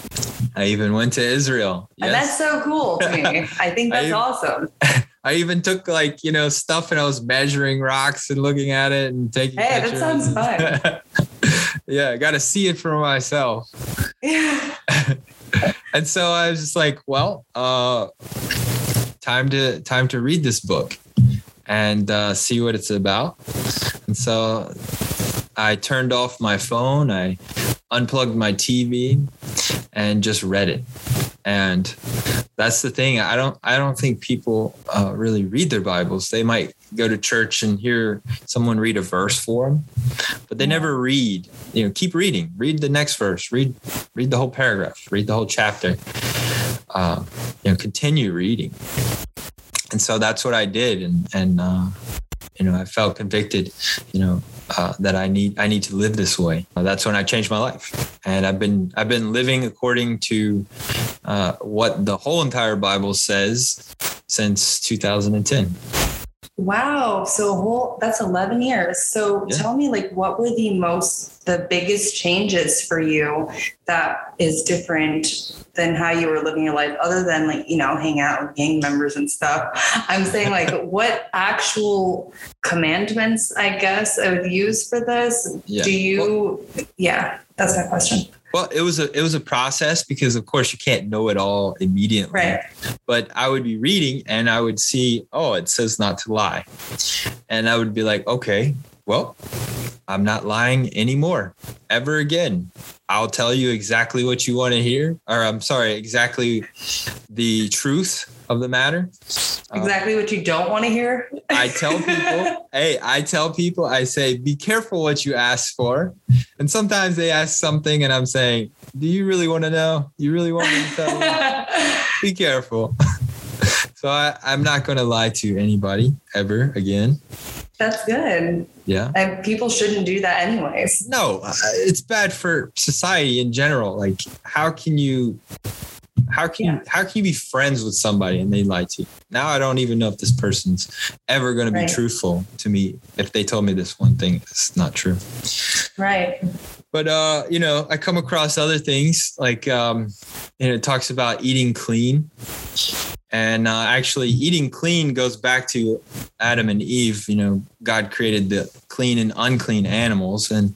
I even went to Israel. And that's so cool to me. I think that's I- awesome. I even took like you know stuff and I was measuring rocks and looking at it and taking. Hey, that pictures. sounds fun. Yeah, I got to see it for myself. Yeah. and so I was just like, well, uh, time to time to read this book and uh, see what it's about. And so I turned off my phone, I unplugged my TV, and just read it. And that's the thing. I don't I don't think people uh, really read their Bibles. They might go to church and hear someone read a verse for them, but they never read. You know, keep reading. Read the next verse. Read read the whole paragraph. Read the whole chapter. Uh, you know, continue reading. And so that's what I did, and and uh, you know, I felt convicted. You know, uh, that I need I need to live this way. Uh, that's when I changed my life, and I've been I've been living according to uh, what the whole entire Bible says since 2010. Wow. So whole that's 11 years. So Yeah. tell me like what were the most the biggest changes for you that is different than how you were living your life other than like, you know, hang out with gang members and stuff. I'm saying like what actual commandments I guess I would use for this? Yeah. Do you yeah, that's my question. Well, it was a it was a process because of course you can't know it all immediately. Right. But I would be reading and I would see, oh, it says not to lie. And I would be like, okay, well, I'm not lying anymore ever again. I'll tell you exactly what you want to hear, or I'm sorry, exactly the truth of the matter. Uh, Exactly what you don't want to hear. I tell people, hey, I tell people, I say, be careful what you ask for. And sometimes they ask something, and I'm saying, do you really want to know? You really want me to tell you? Be careful. so I, I'm not going to lie to anybody ever again. That's good. Yeah. And people shouldn't do that anyways. No, uh, it's bad for society in general. Like, how can you? How can you, Yeah. how can you be friends with somebody and they lie to you? Now I don't even know if this person's ever going to be Right. truthful to me if they told me this one thing is not true. Right. But uh, you know, I come across other things like um, you know, it talks about eating clean. And uh, actually, eating clean goes back to Adam and Eve. You know, God created the clean and unclean animals, and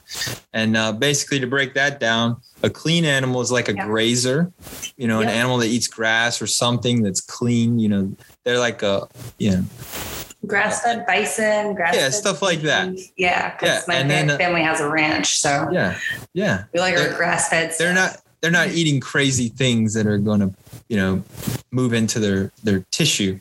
and uh, basically to break that down, a clean animal is like a Yeah. grazer. You know, an animal that eats grass or something that's clean. You know, they're like a you know grass fed bison, grass Yeah, stuff like that. Yeah, because Yeah, my and fa- then, uh, family has a ranch, so yeah yeah we like our they're- grass fed. they're not they're not eating crazy things that are going to you know move into their their tissue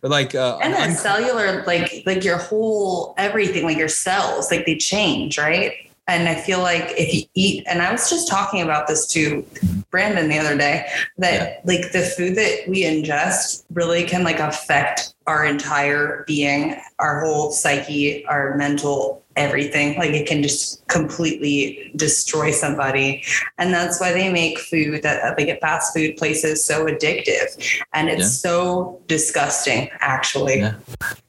but like uh and un- cellular, like like your whole everything, like your cells, like they change, right? And I feel like if you eat, and I was just talking about this to Brandon the other day, that like the food that we ingest really can like affect our entire being, our whole psyche, our mental everything. Like it can just completely destroy somebody. And that's why they make food that like at fast food places so addictive. And it's Yeah. so disgusting, actually. Yeah.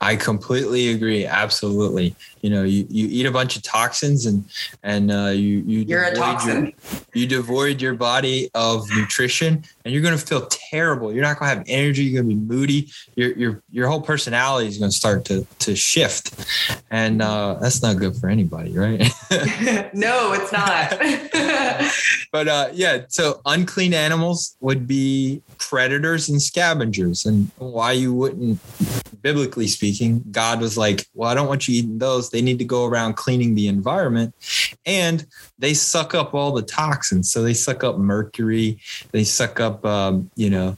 i completely agree absolutely you know you, you eat a bunch of toxins and and uh you you You're a devoid your- toxin. you devoid your body of nutrition and you're going to feel terrible you're not going to have energy you're going to be moody your your your whole personality is going to start to to shift. And uh that's not good for anybody right? No, it's not. but uh yeah so unclean animals would be predators and scavengers. And why you wouldn't biblically speaking god was like well i don't want you eating those. They need to go around cleaning the environment. And they suck up all the toxins. So they suck up mercury. They suck up um, you know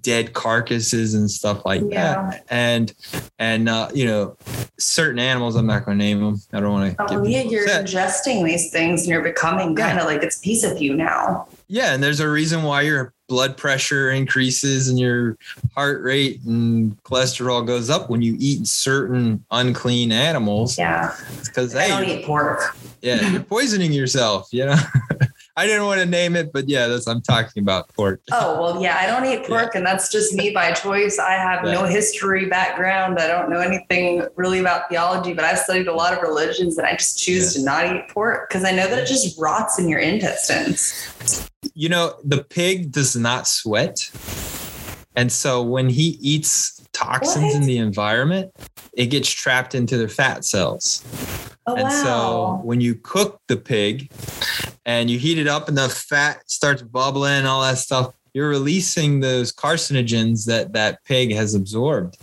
dead carcasses and stuff like Yeah. that and and uh, you know certain animals i'm not going to name them i don't want to oh, yeah, you're ingesting these things and you're becoming kind of like it's a piece of you now. Yeah, and there's a reason why your blood pressure increases and your heart rate and cholesterol goes up when you eat certain unclean animals. Yeah. Because I hey, don't eat pork. yeah, you're poisoning yourself. You know, I didn't want to name it, but yeah, that's I'm talking about pork. Oh, well, yeah, I don't eat pork, and that's just me by choice. I have no history background. I don't know anything really about theology, but I've studied a lot of religions, and I just choose to not eat pork because I know that it just rots in your intestines. You know, the pig does not sweat, and so when he eats toxins What? in the environment, it gets trapped into their fat cells. Oh, And so when you cook the pig and you heat it up and the fat starts bubbling, all that stuff, you're releasing those carcinogens that that pig has absorbed.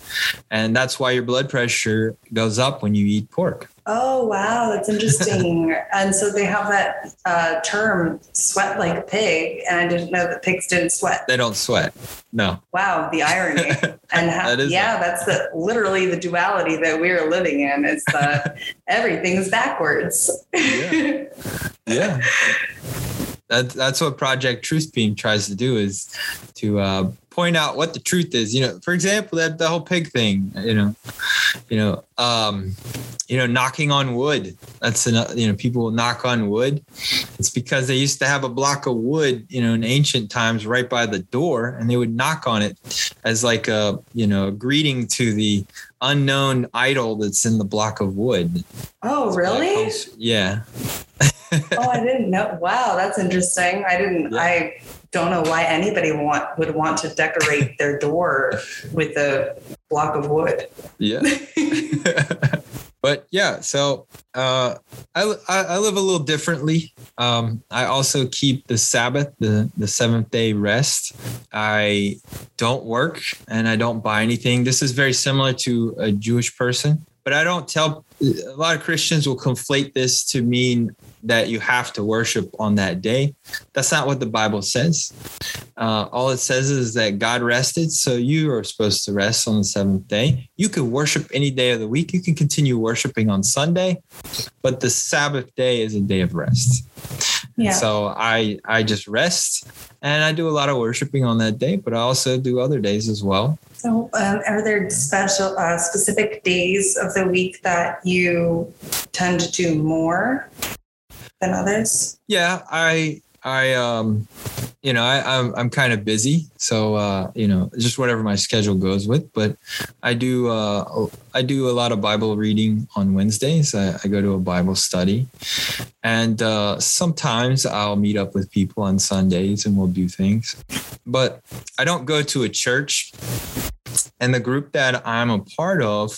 And that's why your blood pressure goes up when you eat pork. Oh, wow. That's interesting. and so they have that uh, term, sweat like a pig. And I didn't know that pigs didn't sweat. They don't sweat. No. Wow, the irony. And how, That yeah, that's the, literally the duality that we're living in is that everything's backwards. Yeah. Yeah. That's that's what Project Truth Beam tries to do is to uh, point out what the truth is. You know, for example, that the whole pig thing. You know, you know, um, you know, knocking on wood. That's an, you know, people will knock on wood. It's because they used to have a block of wood, you know, in ancient times right by the door, and they would knock on it as like a, you know, a greeting to the unknown idol that's in the block of wood. Oh, really? Yeah. oh, I didn't know. Wow, that's interesting. I didn't. Yeah. I don't know why anybody want would want to decorate their door with a block of wood. Yeah. but yeah, so uh, I, I live a little differently. Um, I also keep the Sabbath, the the seventh day rest. I don't work and I don't buy anything. This is very similar to a Jewish person, but I don't tell. A lot of Christians will conflate this to mean that you have to worship on that day. That's not what the Bible says. Uh, all it says is that God rested, so you are supposed to rest on the seventh day. You can worship any day of the week. You can continue worshiping on Sunday, but the Sabbath day is a day of rest. Yeah. So I I just rest, and I do a lot of worshiping on that day, but I also do other days as well. So, um, are there special, uh, specific days of the week that you tend to do more? than others? Yeah, I I um you know I I'm I'm kind of busy, so uh you know just whatever my schedule goes with. But I do uh I do a lot of Bible reading on Wednesdays. I, I go to a Bible study, and uh, sometimes I'll meet up with people on Sundays and we'll do things. But I don't go to a church and the group that I'm a part of,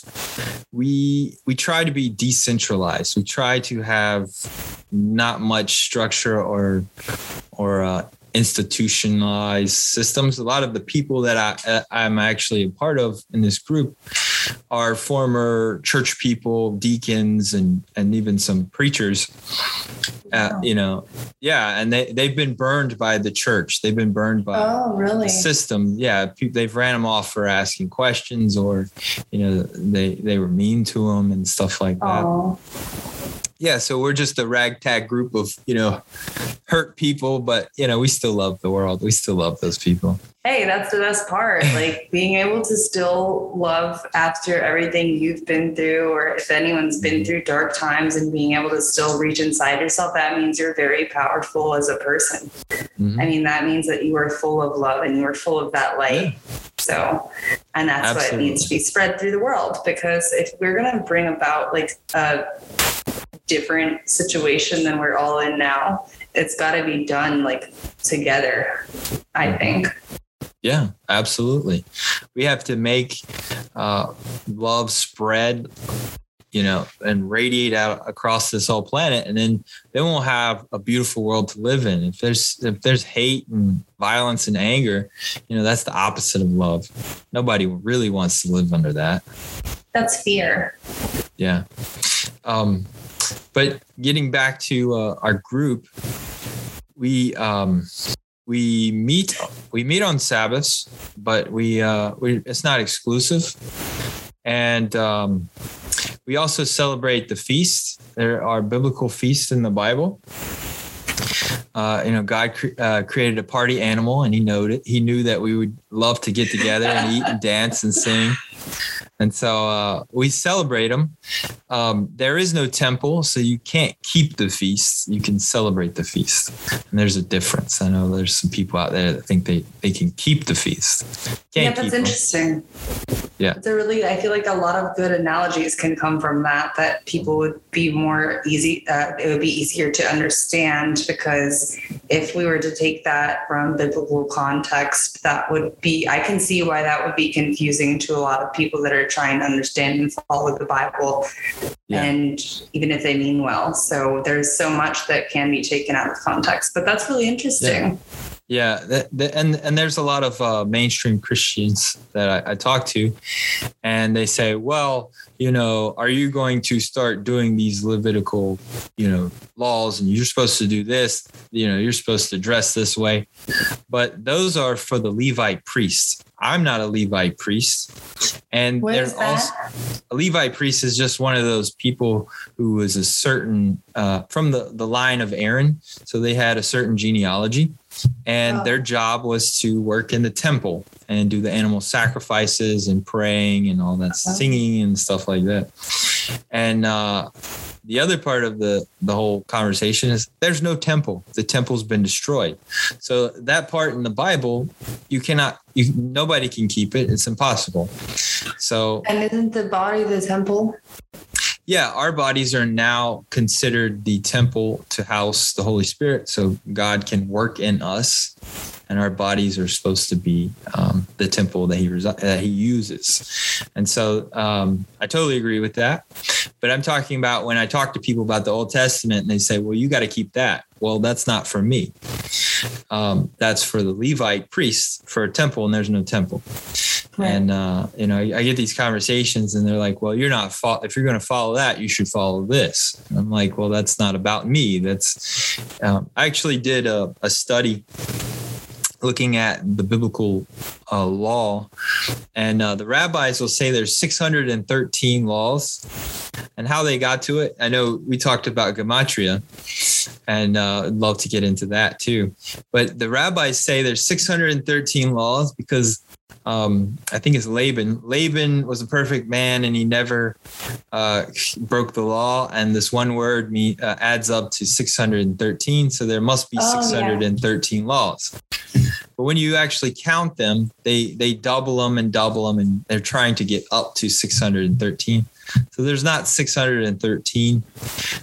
we we try to be decentralized. We try to have not much structure or or uh, institutionalized systems. A lot of the people that I, I'm actually a part of in this group are former church people, deacons, and and even some preachers. Uh, you know, yeah, and they they've been burned by the church. They've been burned by oh really the system. Yeah, they've ran them off for asking questions, or you know, they they were mean to them and stuff like that. Oh yeah, so we're just a ragtag group of, you know, hurt people, but you know, we still love the world. We still love those people. Hey, that's the best part. Like being able to still love after everything you've been through, or if anyone's been mm-hmm. through dark times and being able to still reach inside yourself, that means you're very powerful as a person. Mm-hmm. I mean, that means that you are full of love and you are full of that light. Yeah. So, and that's Absolutely. what needs to be spread through the world because if we're going to bring about like a different situation than we're all in now. It's got to be done like together, I mm-hmm. think. Yeah, absolutely. We have to make uh, love spread, you know, and radiate out across this whole planet, and then then we'll have a beautiful world to live in. If there's if there's hate and violence and anger, you know, that's the opposite of love. Nobody really wants to live under that. That's fear. Yeah. Um, but getting back to uh, our group, we um, we meet we meet on Sabbaths, but we uh, we it's not exclusive, and um, we also celebrate the feasts. There are biblical feasts in the Bible. Uh, you know, God cre- uh, created a party animal, and He knew it. He knew that we would love to get together and eat and dance and sing. And so uh, we celebrate them. Um, there is no temple, so you can't keep the feast. You can celebrate the feast. And there's a difference. I know there's some people out there that think they, they can keep the feast. Can't yeah, that's interesting. Them. Yeah. It's a really, I feel like a lot of good analogies can come from that, that people would be more easy, uh, it would be easier to understand because if we were to take that from biblical context, that would be, I can see why that would be confusing to a lot of people that are trying to understand and follow the Bible. Yeah. And even if they mean well. So there's so much that can be taken out of context, but that's really interesting. Yeah. Yeah, that, that, and and there's a lot of uh, mainstream Christians that I, I, talk to, and they say, "Well, you know, are you going to start doing these Levitical, you know, laws, and you're supposed to do this, you know, you're supposed to dress this way," but those are for the Levite priests. I'm not a Levite priest. And What there's also a Levite priest is just one of those people who was a certain uh, from the the line of Aaron. So they had a certain genealogy, and Oh. their job was to work in the temple and do the animal sacrifices and praying and all that Oh. singing and stuff like that. And uh, the other part of the the whole conversation is there's no temple. The temple's been destroyed. So that part in the Bible, you cannot. You nobody can keep it. It's impossible. So And isn't the body the temple? Yeah, our bodies are now considered the temple to house the Holy Spirit. So God can work in us, and our bodies are supposed to be um, the temple that He resi- that He uses. And so um, I totally agree with that. But I'm talking about when I talk to people about the Old Testament, and they say, "Well, you got to keep that." Well, that's not for me. Um, that's for the Levite priests for a temple, and there's no temple. And uh, you know, I get these conversations, and they're like, "Well, you're not. Fo- if you're going to follow that, you should follow this." And I'm like, "Well, that's not about me. That's." Um, I actually did a, a study looking at the biblical uh, law, and uh, the rabbis will say there's 613 laws, and how they got to it. I know we talked about gematria, and uh, I'd love to get into that too. But the rabbis say there's 613 laws because um, I think it's Laban. Laban was a perfect man, and he never uh, broke the law. And this one word me uh, adds up to 613. So there must be Oh, yeah. 613 laws. But when you actually count them, they they double them and double them, and they're trying to get up to 613. So there's not 613.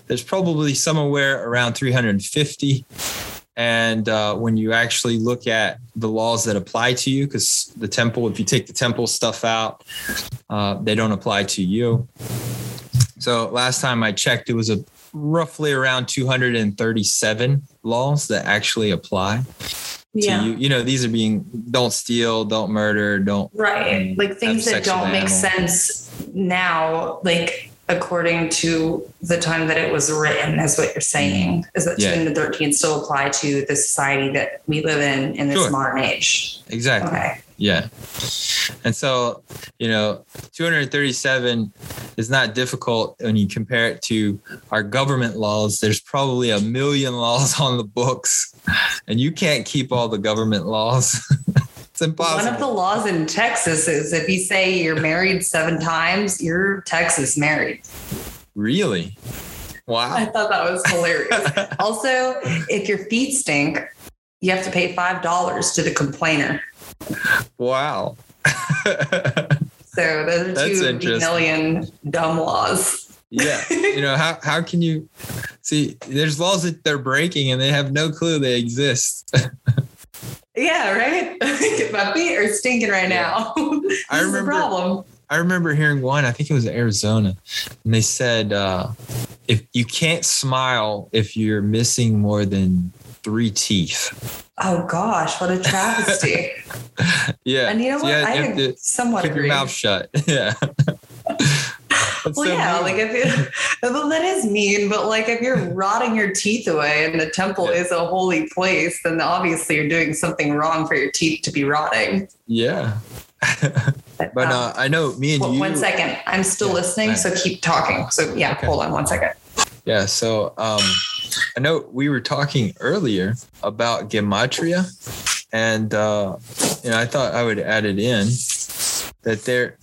There's probably somewhere around 350. And uh, when you actually look at the laws that apply to you, because the temple, if you take the temple stuff out, uh, they don't apply to you. So last time I checked, it was a roughly around 237 laws that actually apply Yeah. to you. You know, these are being don't steal, don't murder, don't Right. Mm, Like things that don't make sense now, like according to the time that it was written, is what you're saying. Is that Yeah. two and 13 still apply to the society that we live in in this Sure. modern age? exactly. Okay. Yeah. And so, you know, 237 is not difficult when you compare it to our government laws. There's probably a million laws on the books, and you can't keep all the government laws. it's impossible. One of the laws in Texas is if you say you're married seven times, you're Texas married. really? Wow. I thought that was hilarious. also, if your feet stink, you have to pay $5 to the complainer. Wow. So those are That's two million dumb laws. yeah. You know, how, how can you see there's laws that they're breaking and they have no clue they exist. Yeah, right? My feet are stinking right now. this I remember- problem. I remember hearing one, I think it was Arizona, and they said uh, if you can't smile if you're missing more than three teeth. Oh gosh, what a travesty. Yeah. and you know what? yeah, I to somewhat keep agree. your mouth shut. Yeah. Well, so yeah, mean. like if you, well, that is mean, but like if you're rotting your teeth away and the temple Yeah. is a holy place, then obviously you're doing something wrong for your teeth to be rotting. yeah. But, um, uh, I know me and well, you. one second, I'm still Yeah, listening, so keep talking. So yeah, Okay. hold on one second. Yeah. So um, I know we were talking earlier about gematria, and uh, you know I thought I would add it in that there,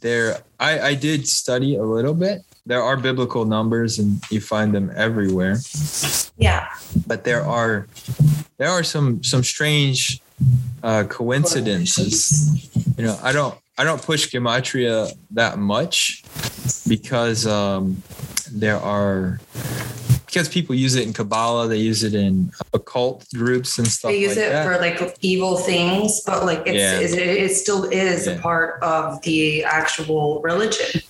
there. I I did study a little bit. There are biblical numbers, and you find them everywhere. Yeah. But there are there are some some strange uh, coincidences. You know, I don't I don't push gematria that much because um, there are because people use it in Kabbalah, they use it in occult groups and stuff They use like it that. for like evil things, but like it's Yeah. it, it still is a part of the actual religion.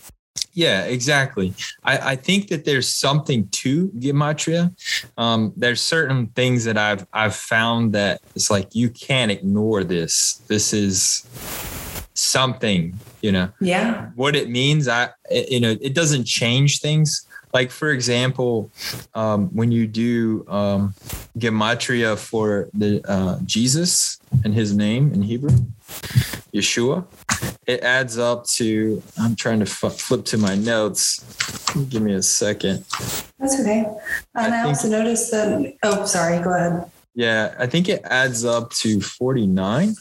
Yeah, exactly. I, I think that there's something to gematria. Um, there's certain things that I've I've found that it's like you can't ignore this. This is something, you know. Yeah. What it means, I you know, it doesn't change things. Like for example, um, when you do um, gematria for the uh, Jesus and his name in Hebrew, Yeshua. It adds up to, I'm trying to f- flip to my notes. Give me a second. That's okay. And I I, also noticed that. Oh, sorry. Go ahead. Yeah, I think it adds up to 49.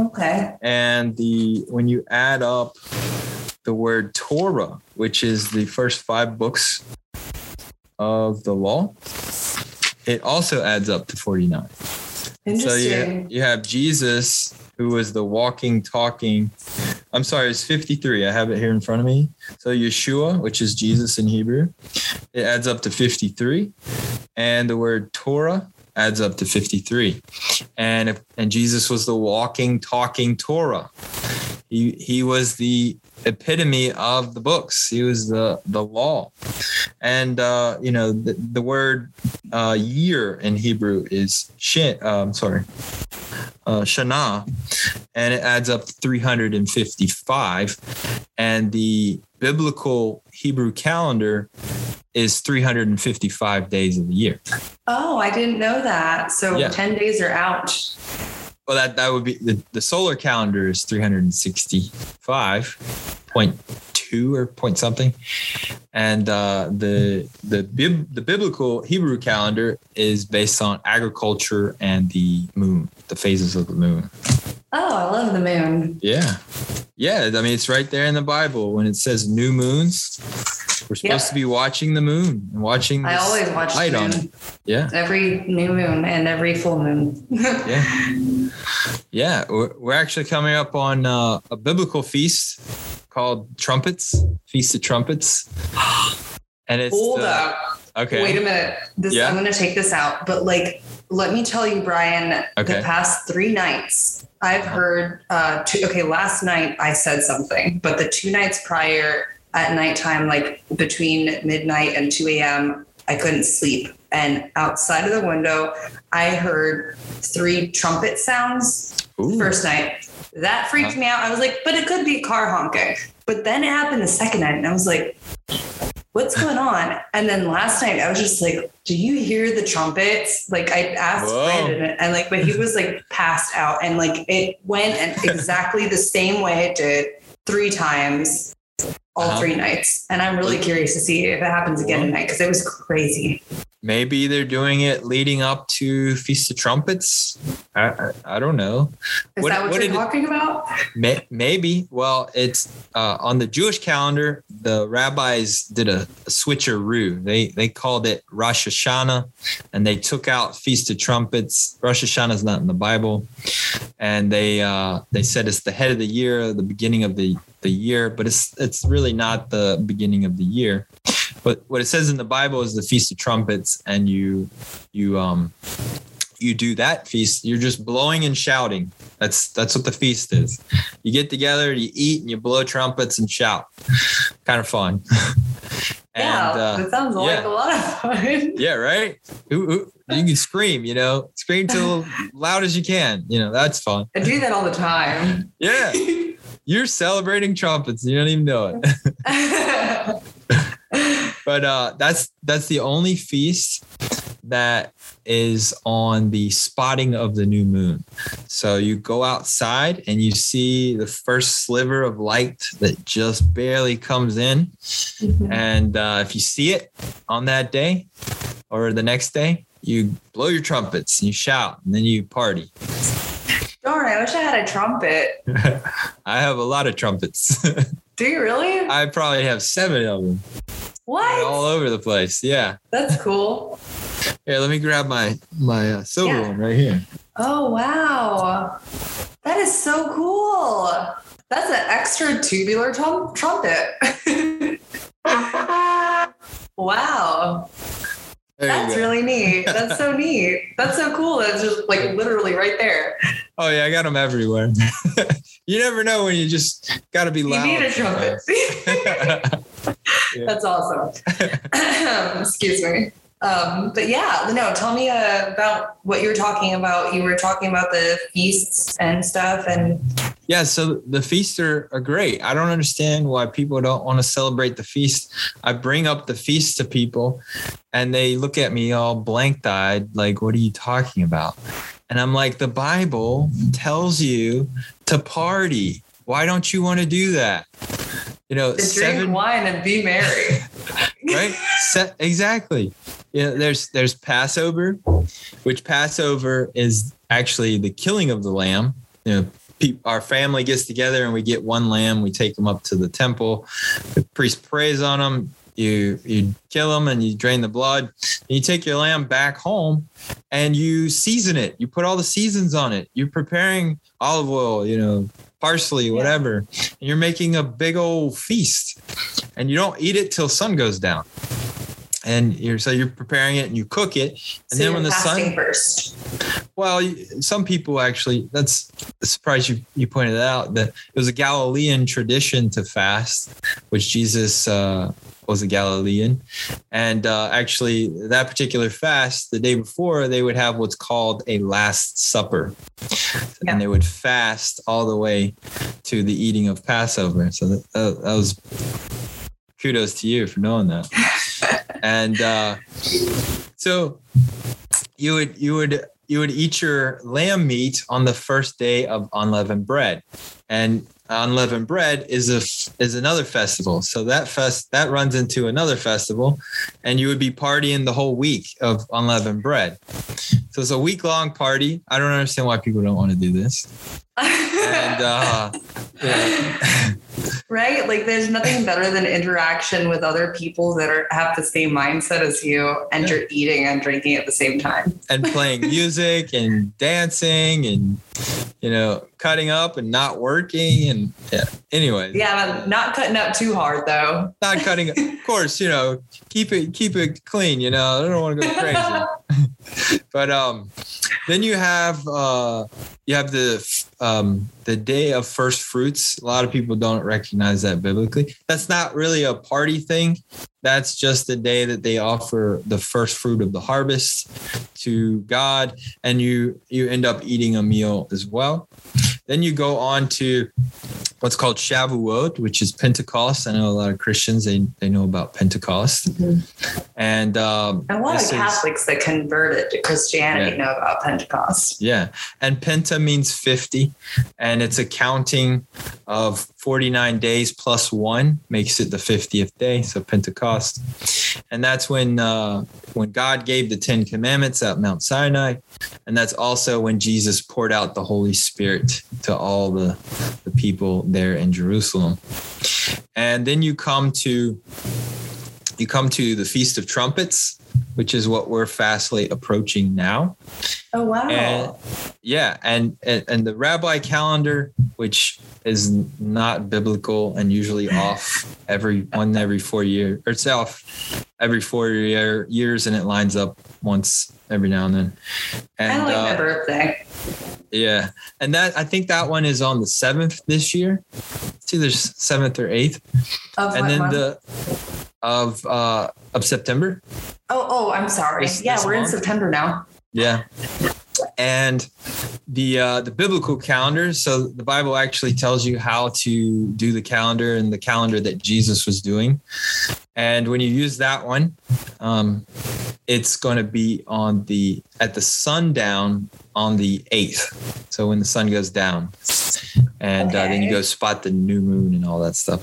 Okay. And the when you add up the word Torah, which is the first five books of the law, it also adds up to 49. Interesting. So you, you have Jesus, who was the walking, talking. I'm sorry, it's 53. I have it here in front of me. So Yeshua, which is Jesus in Hebrew, it adds up to 53. And the word Torah adds up to 53. And if, and Jesus was the walking, talking Torah. He he was the epitome of the books. He was the the law. And uh, you know, the, the word uh, year in Hebrew is shin. Um, sorry, uh, shana, and it adds up to 355. And the biblical Hebrew calendar is 355 days of the year. oh, I didn't know that. So Yeah. 10 days are out. Well, that that would be the, the solar calendar is 365.2 or point something, and uh, the the bib, the biblical Hebrew calendar is based on agriculture and the moon, the phases of the moon. Oh, I love the moon. Yeah, yeah. I mean, it's right there in the Bible when it says new moons. We're supposed Yeah. to be watching the moon and watching. I always watch the light on moon. it. Yeah. Every new moon and every full moon. Yeah. Yeah. We're, we're actually coming up on uh, a biblical feast called Trumpets, Feast of Trumpets. And it's Hold the- up. Okay. Wait a minute. This Yeah. I'm gonna take this out. But like, let me tell you, Brian, Okay. the past three nights, I've heard uh two, okay, last night I said something, but the two nights prior at nighttime, like between midnight and 2 a.m., I couldn't sleep. And outside of the window, I heard three trumpet sounds Ooh. first night. That freaked me out. I was like, but it could be a car honking. But then it happened the second night, and I was like, what's going on? And then last night, I was just like, do you hear the trumpets? Like I asked Whoa. Brandon, and like, but he was like passed out, and like it went and exactly the same way it did three times. All Uh-huh. three nights, and I'm really curious to see if it happens again tonight because it was crazy. Maybe they're doing it leading up to Feast of Trumpets. I, I, I don't know. Is What- that what, what you're did it- talking about? May, maybe. Well, it's uh, on the Jewish calendar. The rabbis did a, a switcheroo. They they called it Rosh Hashanah, and they took out Feast of Trumpets. Rosh Hashanah is not in the Bible, and they uh, they said it's the head of the year, the beginning of the the year, but it's it's really not the beginning of the year. But what it says in the Bible is the Feast of Trumpets, and you you um you do that feast, you're just blowing and shouting. That's that's what the feast is. You get together, you eat, and you blow trumpets and shout. kind of fun. yeah, and uh, that sounds like a lot of fun. yeah, right. Ooh, ooh, you can scream, you know, scream till loud as you can. You know, that's fun. I do that all the time. Yeah, you're celebrating trumpets. You don't even know it. But uh, that's that's the only feast that is on the spotting of the new moon. So you go outside and you see the first sliver of light that just barely comes in. And uh, if you see it on that day or the next day, you blow your trumpets and you shout and then you party. Darn, I wish I had a trumpet. I have a lot of trumpets. Do you really? I probably have seven of them what? all over the place. Yeah. That's cool. Here, let me grab my my uh, silver Yeah. one right here. Oh wow, that is so cool. That's an extra tubular trum- trumpet. wow, There that's really neat. That's so neat. That's so cool. That's just like literally right there. Oh yeah, I got them everywhere. you never know when you just got to be loud. You need a trumpet. Yeah. That's awesome. Excuse me. Um, but yeah, no, tell me uh, about what you were talking about. You were talking about the feasts and stuff, and yeah, so the feasts are, are great. I don't understand why people don't want to celebrate the feast. I bring up the feast to people and they look at me all blank eyed, like, what are you talking about? And I'm like, the Bible tells you to party. Why don't you want to do that? You know, To seven drink wine and be merry. right? Se- exactly. Yeah, there's there's Passover, which Passover is actually the killing of the lamb. You know, pe- our family gets together and we get one lamb. We take them up to the temple. The priest prays on them. You you kill them and you drain the blood. And you take your lamb back home and you season it. You put all the seasons on it. You're preparing olive oil. You know, parsley, whatever. And you're making a big old feast and you don't eat it till sun goes down. And you're so you're preparing it and you cook it, and So then when the sun, first. well, some people actually. That's a surprise you you pointed out that it was a Galilean tradition to fast, which Jesus uh, was a Galilean, and uh, actually that particular fast, the day before, they would have what's called a Last Supper, Yeah. and they would fast all the way to the eating of Passover. So that, that, that was kudos to you for knowing that. and uh, so you would you would you would eat your lamb meat on the first day of unleavened bread, and unleavened bread is a is another festival. So that fest that runs into another festival, and you would be partying the whole week of unleavened bread. So it's a week long party. I don't understand why people don't want to do this. And uh, yeah. right? Like there's nothing better than interaction with other people that are have the same mindset as you and Yeah. you're eating and drinking at the same time. and playing music and dancing and you know cutting up and not working and yeah. Anyway, Yeah, not cutting up too hard though. not cutting. Of course, you know, keep it keep it clean. You know, I don't want to go crazy. but um, then you have uh, you have the um, the day of first fruits. A lot of people don't recognize that biblically. That's not really a party thing. That's just the day that they offer the first fruit of the harvest to God, and you you end up eating a meal as well. Then you go on to what's called Shavuot, which is Pentecost. I know a lot of Christians they they know about Pentecost, and um, And a lot of this is- Catholics that converted to Christianity Yeah. know about Pentecost. Yeah. And penta means 50. And it's a counting of 49 days plus one makes it the 50th day. So Pentecost. And that's when uh, when God gave the Ten Commandments at Mount Sinai. And that's also when Jesus poured out the Holy Spirit to all the, the people there in Jerusalem. And then you come to you come to the Feast of Trumpets, which is what we're fastly approaching now. Oh wow. And yeah, and, and and the rabbi calendar, which is not biblical and usually off every one every four years, or it's off every four year, years, and it lines up once every now and then. I And like my uh, birthday. Yeah, and that I think that one is on the seventh this year. It's either seventh or eighth, Of and then month? the of uh of September. Oh, oh, I'm sorry. This- yeah, this we're in? September now. Yeah. And the uh, the biblical calendar. So the Bible actually tells you how to do the calendar and the calendar that Jesus was doing. And when you use that one, um, it's going to be on the at the sundown on the eighth. So when the sun goes down, and uh, then you go spot the new moon and all that stuff.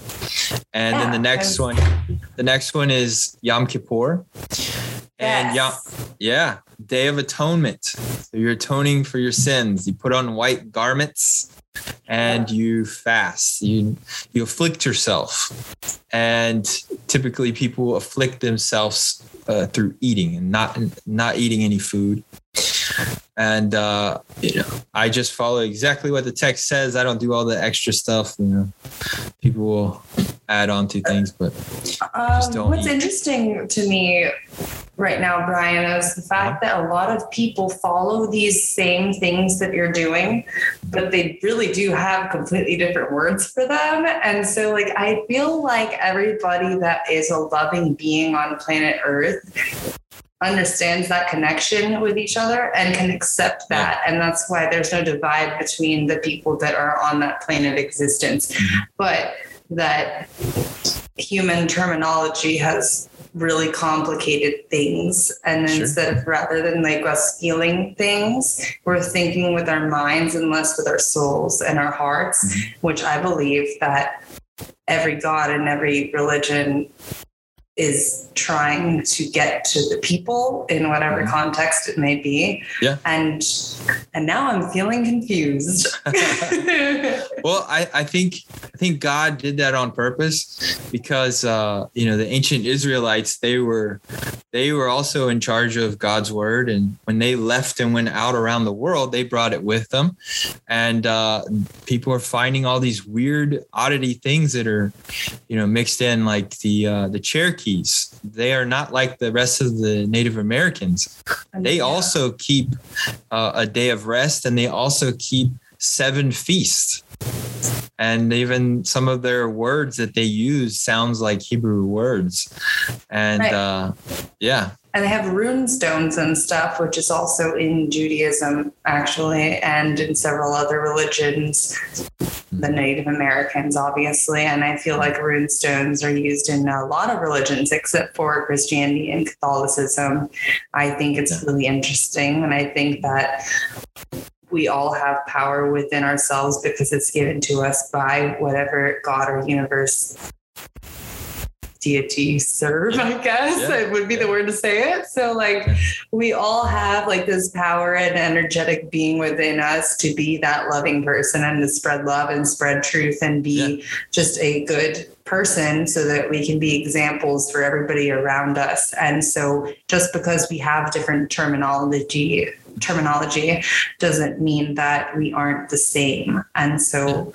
And then the next I'm- one, the next one is Yom Kippur. And Yes. yeah, Day of Atonement. So you're atoning for your sins. You put on white garments and you fast. You you afflict yourself. And typically people afflict themselves uh, through eating and not not eating any food. And uh, you know, I just follow exactly what the text says. I don't do all the extra stuff. You know, people will add on to things, but Um, don't what's eat. interesting to me right now, Brian, is the fact Uh-huh. that a lot of people follow these same things that you're doing, but they really do have completely different words for them. And so, like, I feel like everybody that is a loving being on planet Earth understands that connection with each other and can accept that. And that's why there's no divide between the people that are on that plane of existence. But that human terminology has really complicated things and Sure. instead of rather than like us feeling things we're thinking with our minds and less with our souls and our hearts Mhm. which i believe that every god and every religion is trying to get to the people in whatever Mhm. context it may be Yeah. and and now i'm feeling confused Well, I, I think I think God did that on purpose because uh, you know the ancient Israelites they were they were also in charge of God's word, and when they left and went out around the world, they brought it with them, and uh, people are finding all these weird oddity things that are you know mixed in, like the uh, the Cherokees. They are not like the rest of the Native Americans. They Yeah. also keep uh, a day of rest, and they also keep seven feasts. And even some of their words that they use sounds like Hebrew words. And Right. uh, yeah, and they have rune stones and stuff, which is also in Judaism, actually, and in several other religions, the Native Americans, obviously. And I feel like rune stones are used in a lot of religions, except for Christianity and Catholicism. I think it's really interesting. And I think that we all have power within ourselves because it's given to us by whatever God or universe deity serve, I guess. Yeah. It would be the word to say it. So, like, we all have like this power and energetic being within us to be that loving person and to spread love and spread truth and be just a good person so that we can be examples for everybody around us. And so, just because we have different terminology, terminology doesn't mean that we aren't the same. And so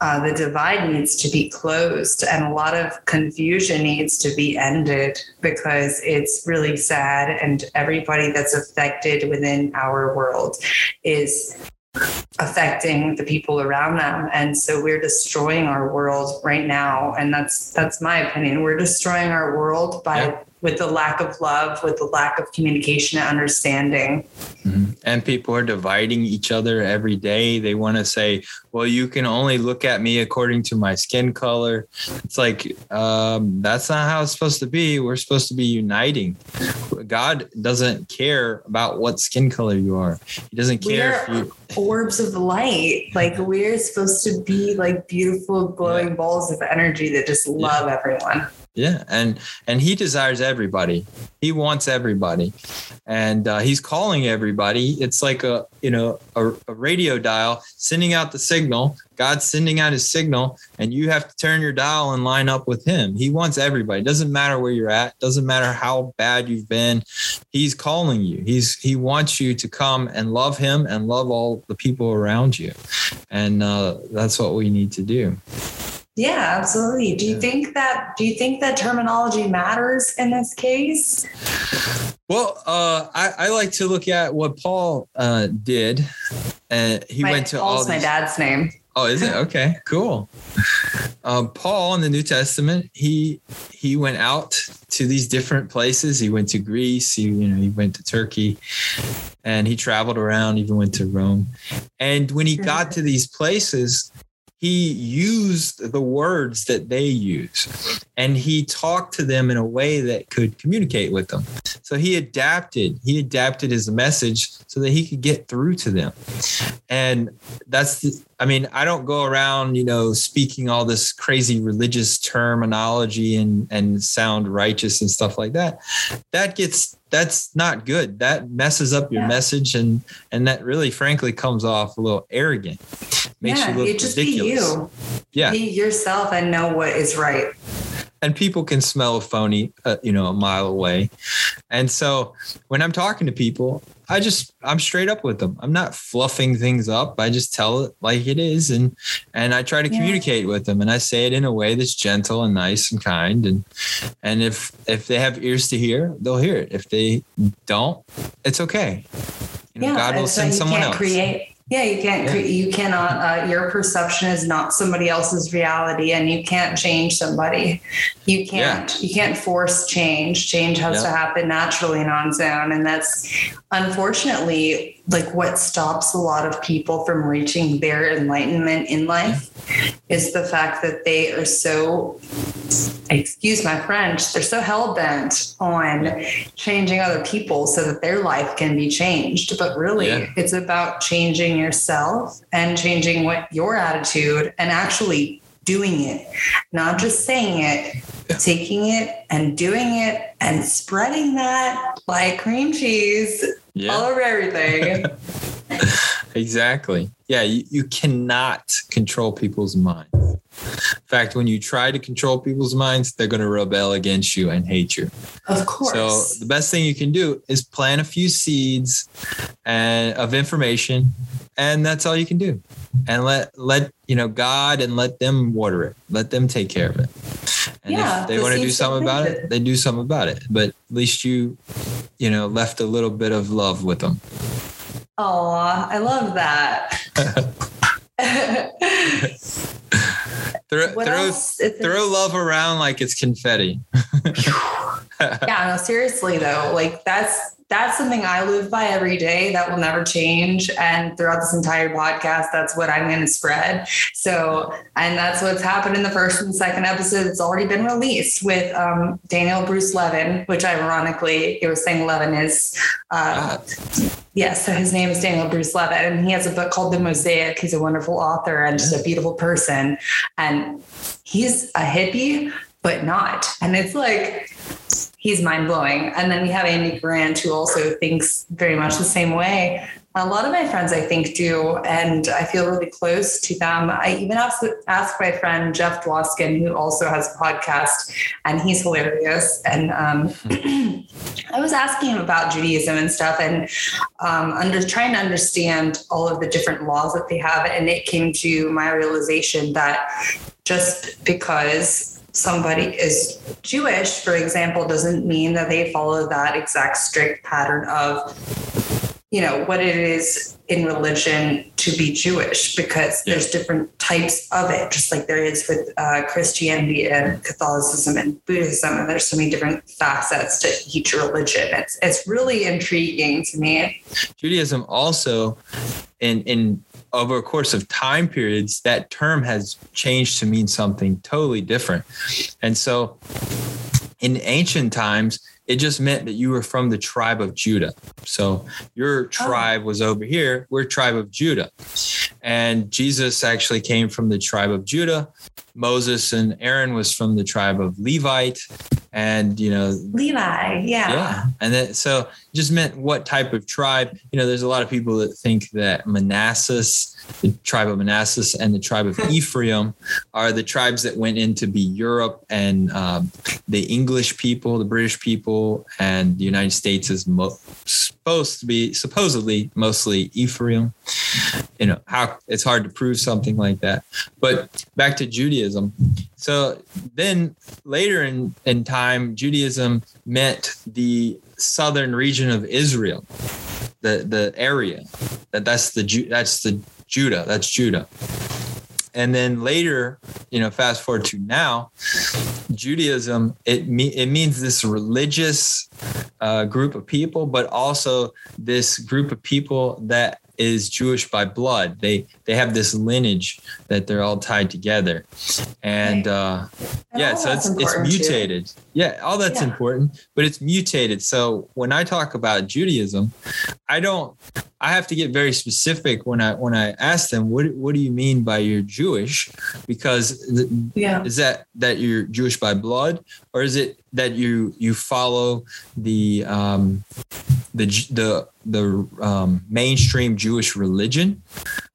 uh, the divide needs to be closed and a lot of confusion needs to be ended because it's really sad. And everybody that's affected within our world is affecting the people around them and so we're destroying our world right now and that's that's my opinion we're destroying our world by Yeah. With the lack of love with the lack of communication and understanding Mhm. And people are dividing each other every day. They want to say, well, you can only look at me according to my skin color. It's like, um, that's not how it's supposed to be. We're supposed to be uniting. God doesn't care about what skin color you are, He doesn't care if We're- you. orbs of light like we're supposed to be like beautiful glowing balls of energy that just love everyone Yeah, and and he desires everybody. He wants everybody, and uh, he's calling everybody. It's like a you know a, a radio dial sending out the signal. God's sending out his signal, and you have to turn your dial and line up with him. He wants everybody. Doesn't matter where you're at. Doesn't matter how bad you've been. He's calling you. He's he wants you to come and love him and love all the people around you, and uh, that's what we need to do. Yeah absolutely do you think that do you think that terminology matters in this case Well, uh, I, I like to look at what Paul uh, did. And he my, went to all Paul's my dad's name Oh, is it okay? Cool. Um, Paul in the New Testament, he he went out to these different places. He went to Greece. He you know he went to Turkey, and he traveled around. Even went to Rome. And when he got to these places, he used the words that they use, and he talked to them in a way that could communicate with them. So he adapted. He adapted his message so that he could get through to them. And that's the, I mean, I don't go around, you know, speaking all this crazy religious terminology and and sound righteous and stuff like that. That gets that's not good. That messes up your Yeah. message and and that really frankly comes off a little arrogant. Makes yeah you look you just ridiculous. be you Yeah. be yourself and know what is right and people can smell a phony uh, you know a mile away. And so when i'm talking to people i just i'm straight up with them. I'm not fluffing things up. I just tell it like it is and and i try to Yeah. communicate with them and i say it in a way that's gentle and nice and kind. And and if if they have ears to hear they'll hear it. If they don't it's okay. You know, yeah god will so send someone else. create yeah you can't Yeah. you cannot uh, your perception is not somebody else's reality and you can't change somebody you can't you can't force change change has Yeah. to happen naturally and on its own and that's unfortunately like what stops a lot of people from reaching their enlightenment in life is the fact that they are so excuse my French, they're so hell bent on changing other people so that their life can be changed. But really, Yeah. it's about changing yourself and changing what your attitude and actually doing it, not just saying it, Yeah. taking it and doing it and spreading that like cream cheese all over everything. Exactly. Yeah, you, you cannot control people's minds. In fact, when you try to control people's minds, they're going to rebel against you and hate you. of course. So the best thing you can do is plant a few seeds and of information, and that's all you can do. And let let you know God and let them water it. Let them take care of it. And Yeah, if they want to do something about it, they do something about it. But at least you, you know, left a little bit of love with them. Oh, I love that. Throw, what throw, else? is there- throw love around like it's confetti. yeah, no, seriously though, like that's that's something I live by every day that will never change. And throughout this entire podcast, that's what I'm going to spread. So, and that's what's happened in the first and second episode. It's already been released with um, Daniel Bruce Levin, which ironically, it was saying Levin is. Uh, Ah, Yes, so his name is Daniel Bruce Levitt, and he has a book called The Mosaic. He's a wonderful author and just a beautiful person. And he's a hippie, but not. And it's like, he's mind blowing. And then we have Andy Grant, who also thinks very much the same way. A lot of my friends, I think, do, and I feel really close to them. I even asked, my friend Jeff Dwoskin, who also has a podcast, and he's hilarious. And um, I was asking him about Judaism and stuff, and um, under trying to understand all of the different laws that they have, and it came to my realization that just because somebody is Jewish, for example, doesn't mean that they follow that exact strict pattern of, you know, what it is in religion to be Jewish, because Yeah. there's different types of it, just like there is with uh, Christianity and Catholicism and Buddhism, and there's so many different facets to each religion. It's it's really intriguing to me. Judaism also, in in over a course of time periods, that term has changed to mean something totally different. And so, in ancient times, it just meant that you were from the tribe of Judah. So your oh. tribe was over here. We're tribe of Judah, and Jesus actually came from the tribe of Judah. Moses and Aaron was from the tribe of Levite, and you know Levi, yeah. yeah. And then so just meant what type of tribe. You know, there's a lot of people that think that Manassas, the tribe of Manassas, and the tribe of Ephraim are the tribes that went in to be Europe and um, the English people, the British people, and the United States is mo- supposed to be supposedly mostly Ephraim. You know, how it's hard to prove something like that. But back to Judaism. So then later in, in time, Judaism meant the southern region of Israel, the the area that that's the that's the Judah, that's Judah. And then later, you know, fast forward to now, Judaism it me- it means this religious uh, group of people, but also this group of people that is Jewish by blood. They they have this lineage that they're all tied together, and uh, And yeah, so it's it's important, too. mutated. Yeah, all that's Yeah. important, but it's mutated. So when I talk about Judaism, I don't. I have to get very specific when I when I ask them what what do you mean by you're Jewish, because Yeah. is that that you're Jewish by blood, or is it that you you follow the um, the the the um, mainstream Jewish religion?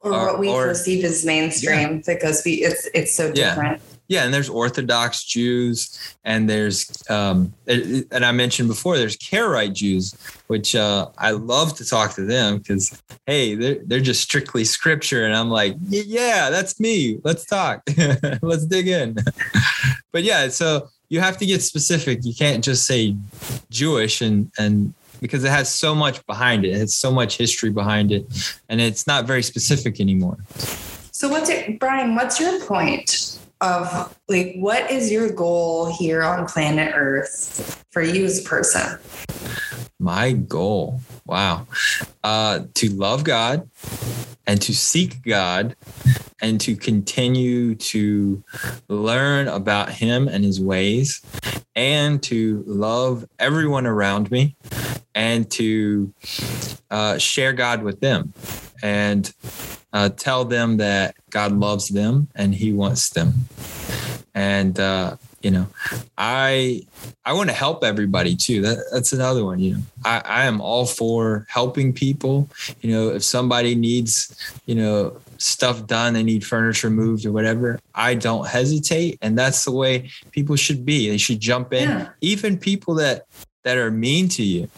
Or what we or- perceive as mainstream because we it's it's so different. Yeah, and there's Orthodox Jews, and there's um, and and I mentioned before there's Karaite Jews, which uh, I love to talk to them because hey, they're they're just strictly Scripture, and I'm like, yeah, that's me. Let's talk. Let's dig in. but yeah, so you have to get specific. You can't just say Jewish and and because it has so much behind it. It has so much history behind it, and it's not very specific anymore. So what's it, Brian? What's your point of like what is your goal here on planet Earth for you as a person? My goal, wow, uh, to love God and to seek God and to continue to learn about Him and His ways and to love everyone around me and to uh, share God with them and uh, tell them that God loves them and He wants them. And uh, you know, I I want to help everybody too. That, that's another one. You know, I, I am all for helping people. You know, if somebody needs, you know, stuff done, they need furniture moved or whatever, I don't hesitate. And that's the way people should be. They should jump in. Yeah. Even people that that are mean to you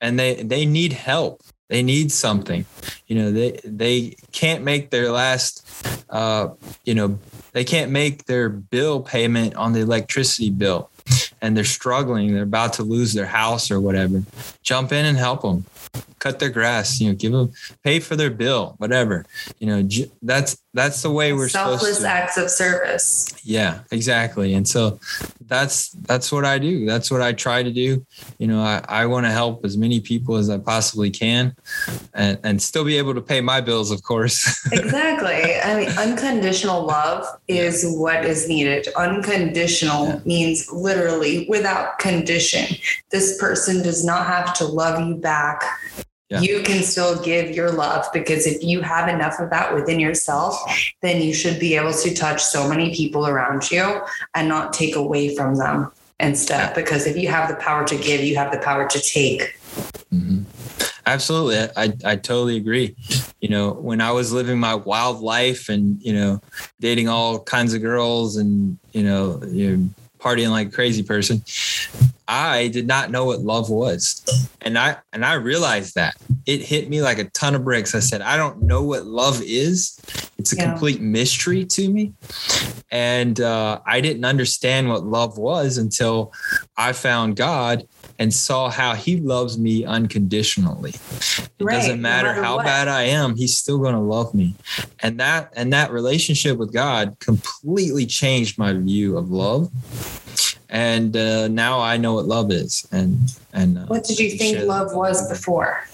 and they they need help. They need something. You know, they they can't make their last uh, you know, they can't make their bill payment on the electricity bill and they're struggling, they're about to lose their house or whatever. Jump in and help them cut their grass, you know, give them pay for their bill, whatever. You know, j- that's that's the way we're Selfless supposed to. acts of service. Yeah, exactly. And so that's that's what I do. That's what I try to do. You know, I, I want to help as many people as I possibly can and, and still be able to pay my bills, of course. Exactly. I mean, unconditional love is what is needed. Unconditional Yeah. means literally without condition. This person does not have to love you back. Yeah. You can still give your love because if you have enough of that within yourself, then you should be able to touch so many people around you and not take away from them instead. Because if you have the power to give, you have the power to take. Mhm. Absolutely. I, I totally agree. You know, when I was living my wild life and, you know, dating all kinds of girls and, you know, you know partying like a crazy person, I did not know what love was. And I and I realized that. It hit me like a ton of bricks. I said, I don't know what love is. It's a Yeah. complete mystery to me. And uh, I didn't understand what love was until I found God and saw how he loves me unconditionally. It Right, doesn't no matter, matter how what. bad I am, he's still going to love me. And that and that relationship with God completely changed my view of love. And uh, now I know what love is. And and uh, What did you think love was before?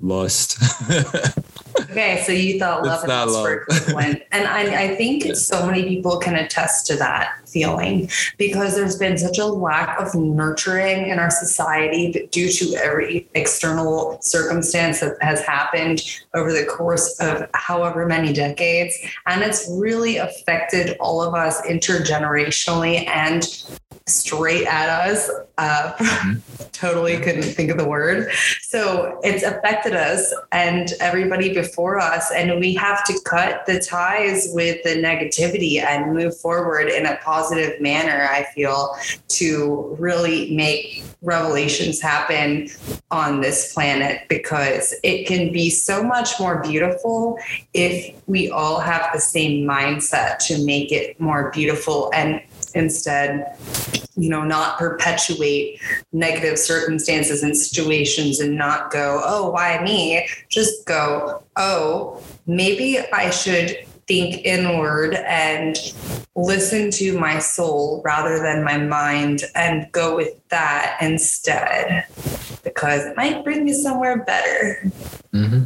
lust. Okay, so you thought love and lust were and I, I think Yeah. so many people can attest to that feeling because there's been such a lack of nurturing in our society due to every external circumstance that has happened over the course of however many decades. And it's really affected all of us intergenerationally and straight at us. Uh, totally couldn't think of the word. So it's affected us and everybody before us. And we have to cut the ties with the negativity and move forward in a positive manner, I feel, to really make revelations happen on this planet because it can be so much more beautiful if we all have the same mindset to make it more beautiful and instead you know not perpetuate negative circumstances and situations and not go oh why me? Just go oh maybe i should think inward and listen to my soul rather than my mind and go with that instead because it might bring me somewhere better. Hmm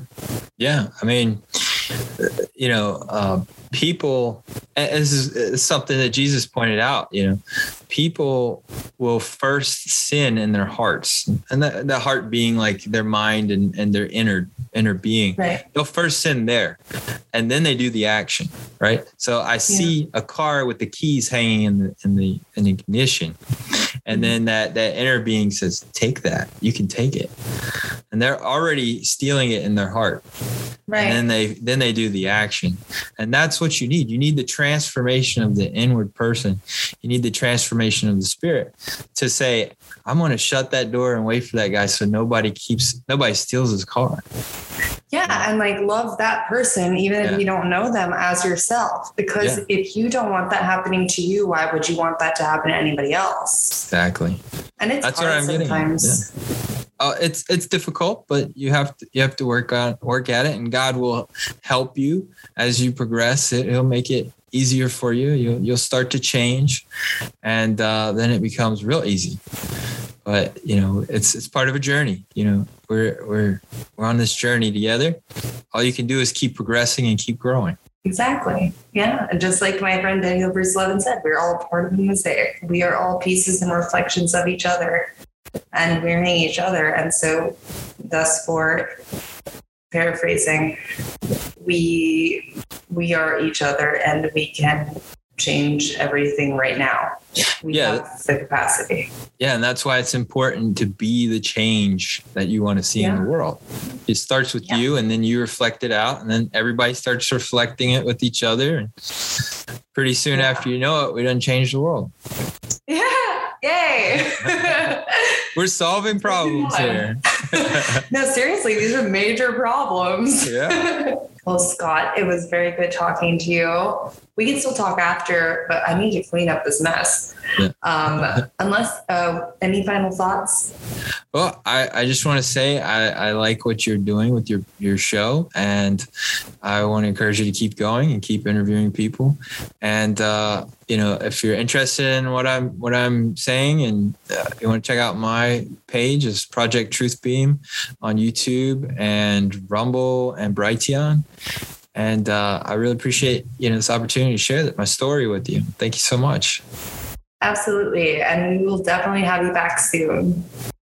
Yeah, I mean, you know, uh, people. This is is something that Jesus pointed out. You know, people will first sin in their hearts, and that, the heart being like their mind and, and their inner inner being. right They'll first sin there, and then they do the action. Right. So I see a car with the keys hanging in the in the in the ignition, and hmm. then that that inner being says, "Take that. You can take it." And they're already stealing it in their heart. Right. and then they then they do the action. And that's what you need. You need the transformation of the inward person. You need the transformation of the spirit to say i'm going to shut that door and wait for that guy so nobody keeps nobody steals his car Yeah, and like love that person, even Yeah. if you don't know them as yourself. Because Yeah. if you don't want that happening to you, why would you want that to happen to anybody else? exactly And it's That's what hard I'm getting sometimes. uh, it's it's difficult but you have to you have to work on work at it and god will help you as you progress it, he'll make it easier for you you'll, you'll start to change and uh, then it becomes real easy but you know, it's it's part of a journey. You know, we're we're we're on this journey together. All you can do is keep progressing and keep growing. Exactly. Yeah. And just like my friend Daniel Bruce Levin said, we're all part of the mosaic. We are all pieces and reflections of each other and we're in each other. And so, thus, for paraphrasing, we we are each other and we can change everything right now. We Yeah. have the capacity. Yeah, and that's why it's important to be the change that you want to see in the world. It starts with Yeah. you, and then you reflect it out, and then everybody starts reflecting it with each other. And pretty soon Yeah. after you know it, we done change the world. Yeah. Yay. We're solving problems here. no, seriously, these are major problems. Yeah. well, Scott, it was very good talking to you. We can still talk after, but I need to clean up this mess. Yeah. Um, unless, uh, any final thoughts? Well, I, I just want to say I, I like what you're doing with your, your show, and I want to encourage you to keep going and keep interviewing people. And uh, you know, if you're interested in what I'm what I'm saying, and uh, you want to check out my page, is Project Truth Beam on YouTube and Rumble and Brighteon. And uh, I really appreciate you know this opportunity to share my story with you. Thank you so much. Absolutely. And we will definitely have you back soon.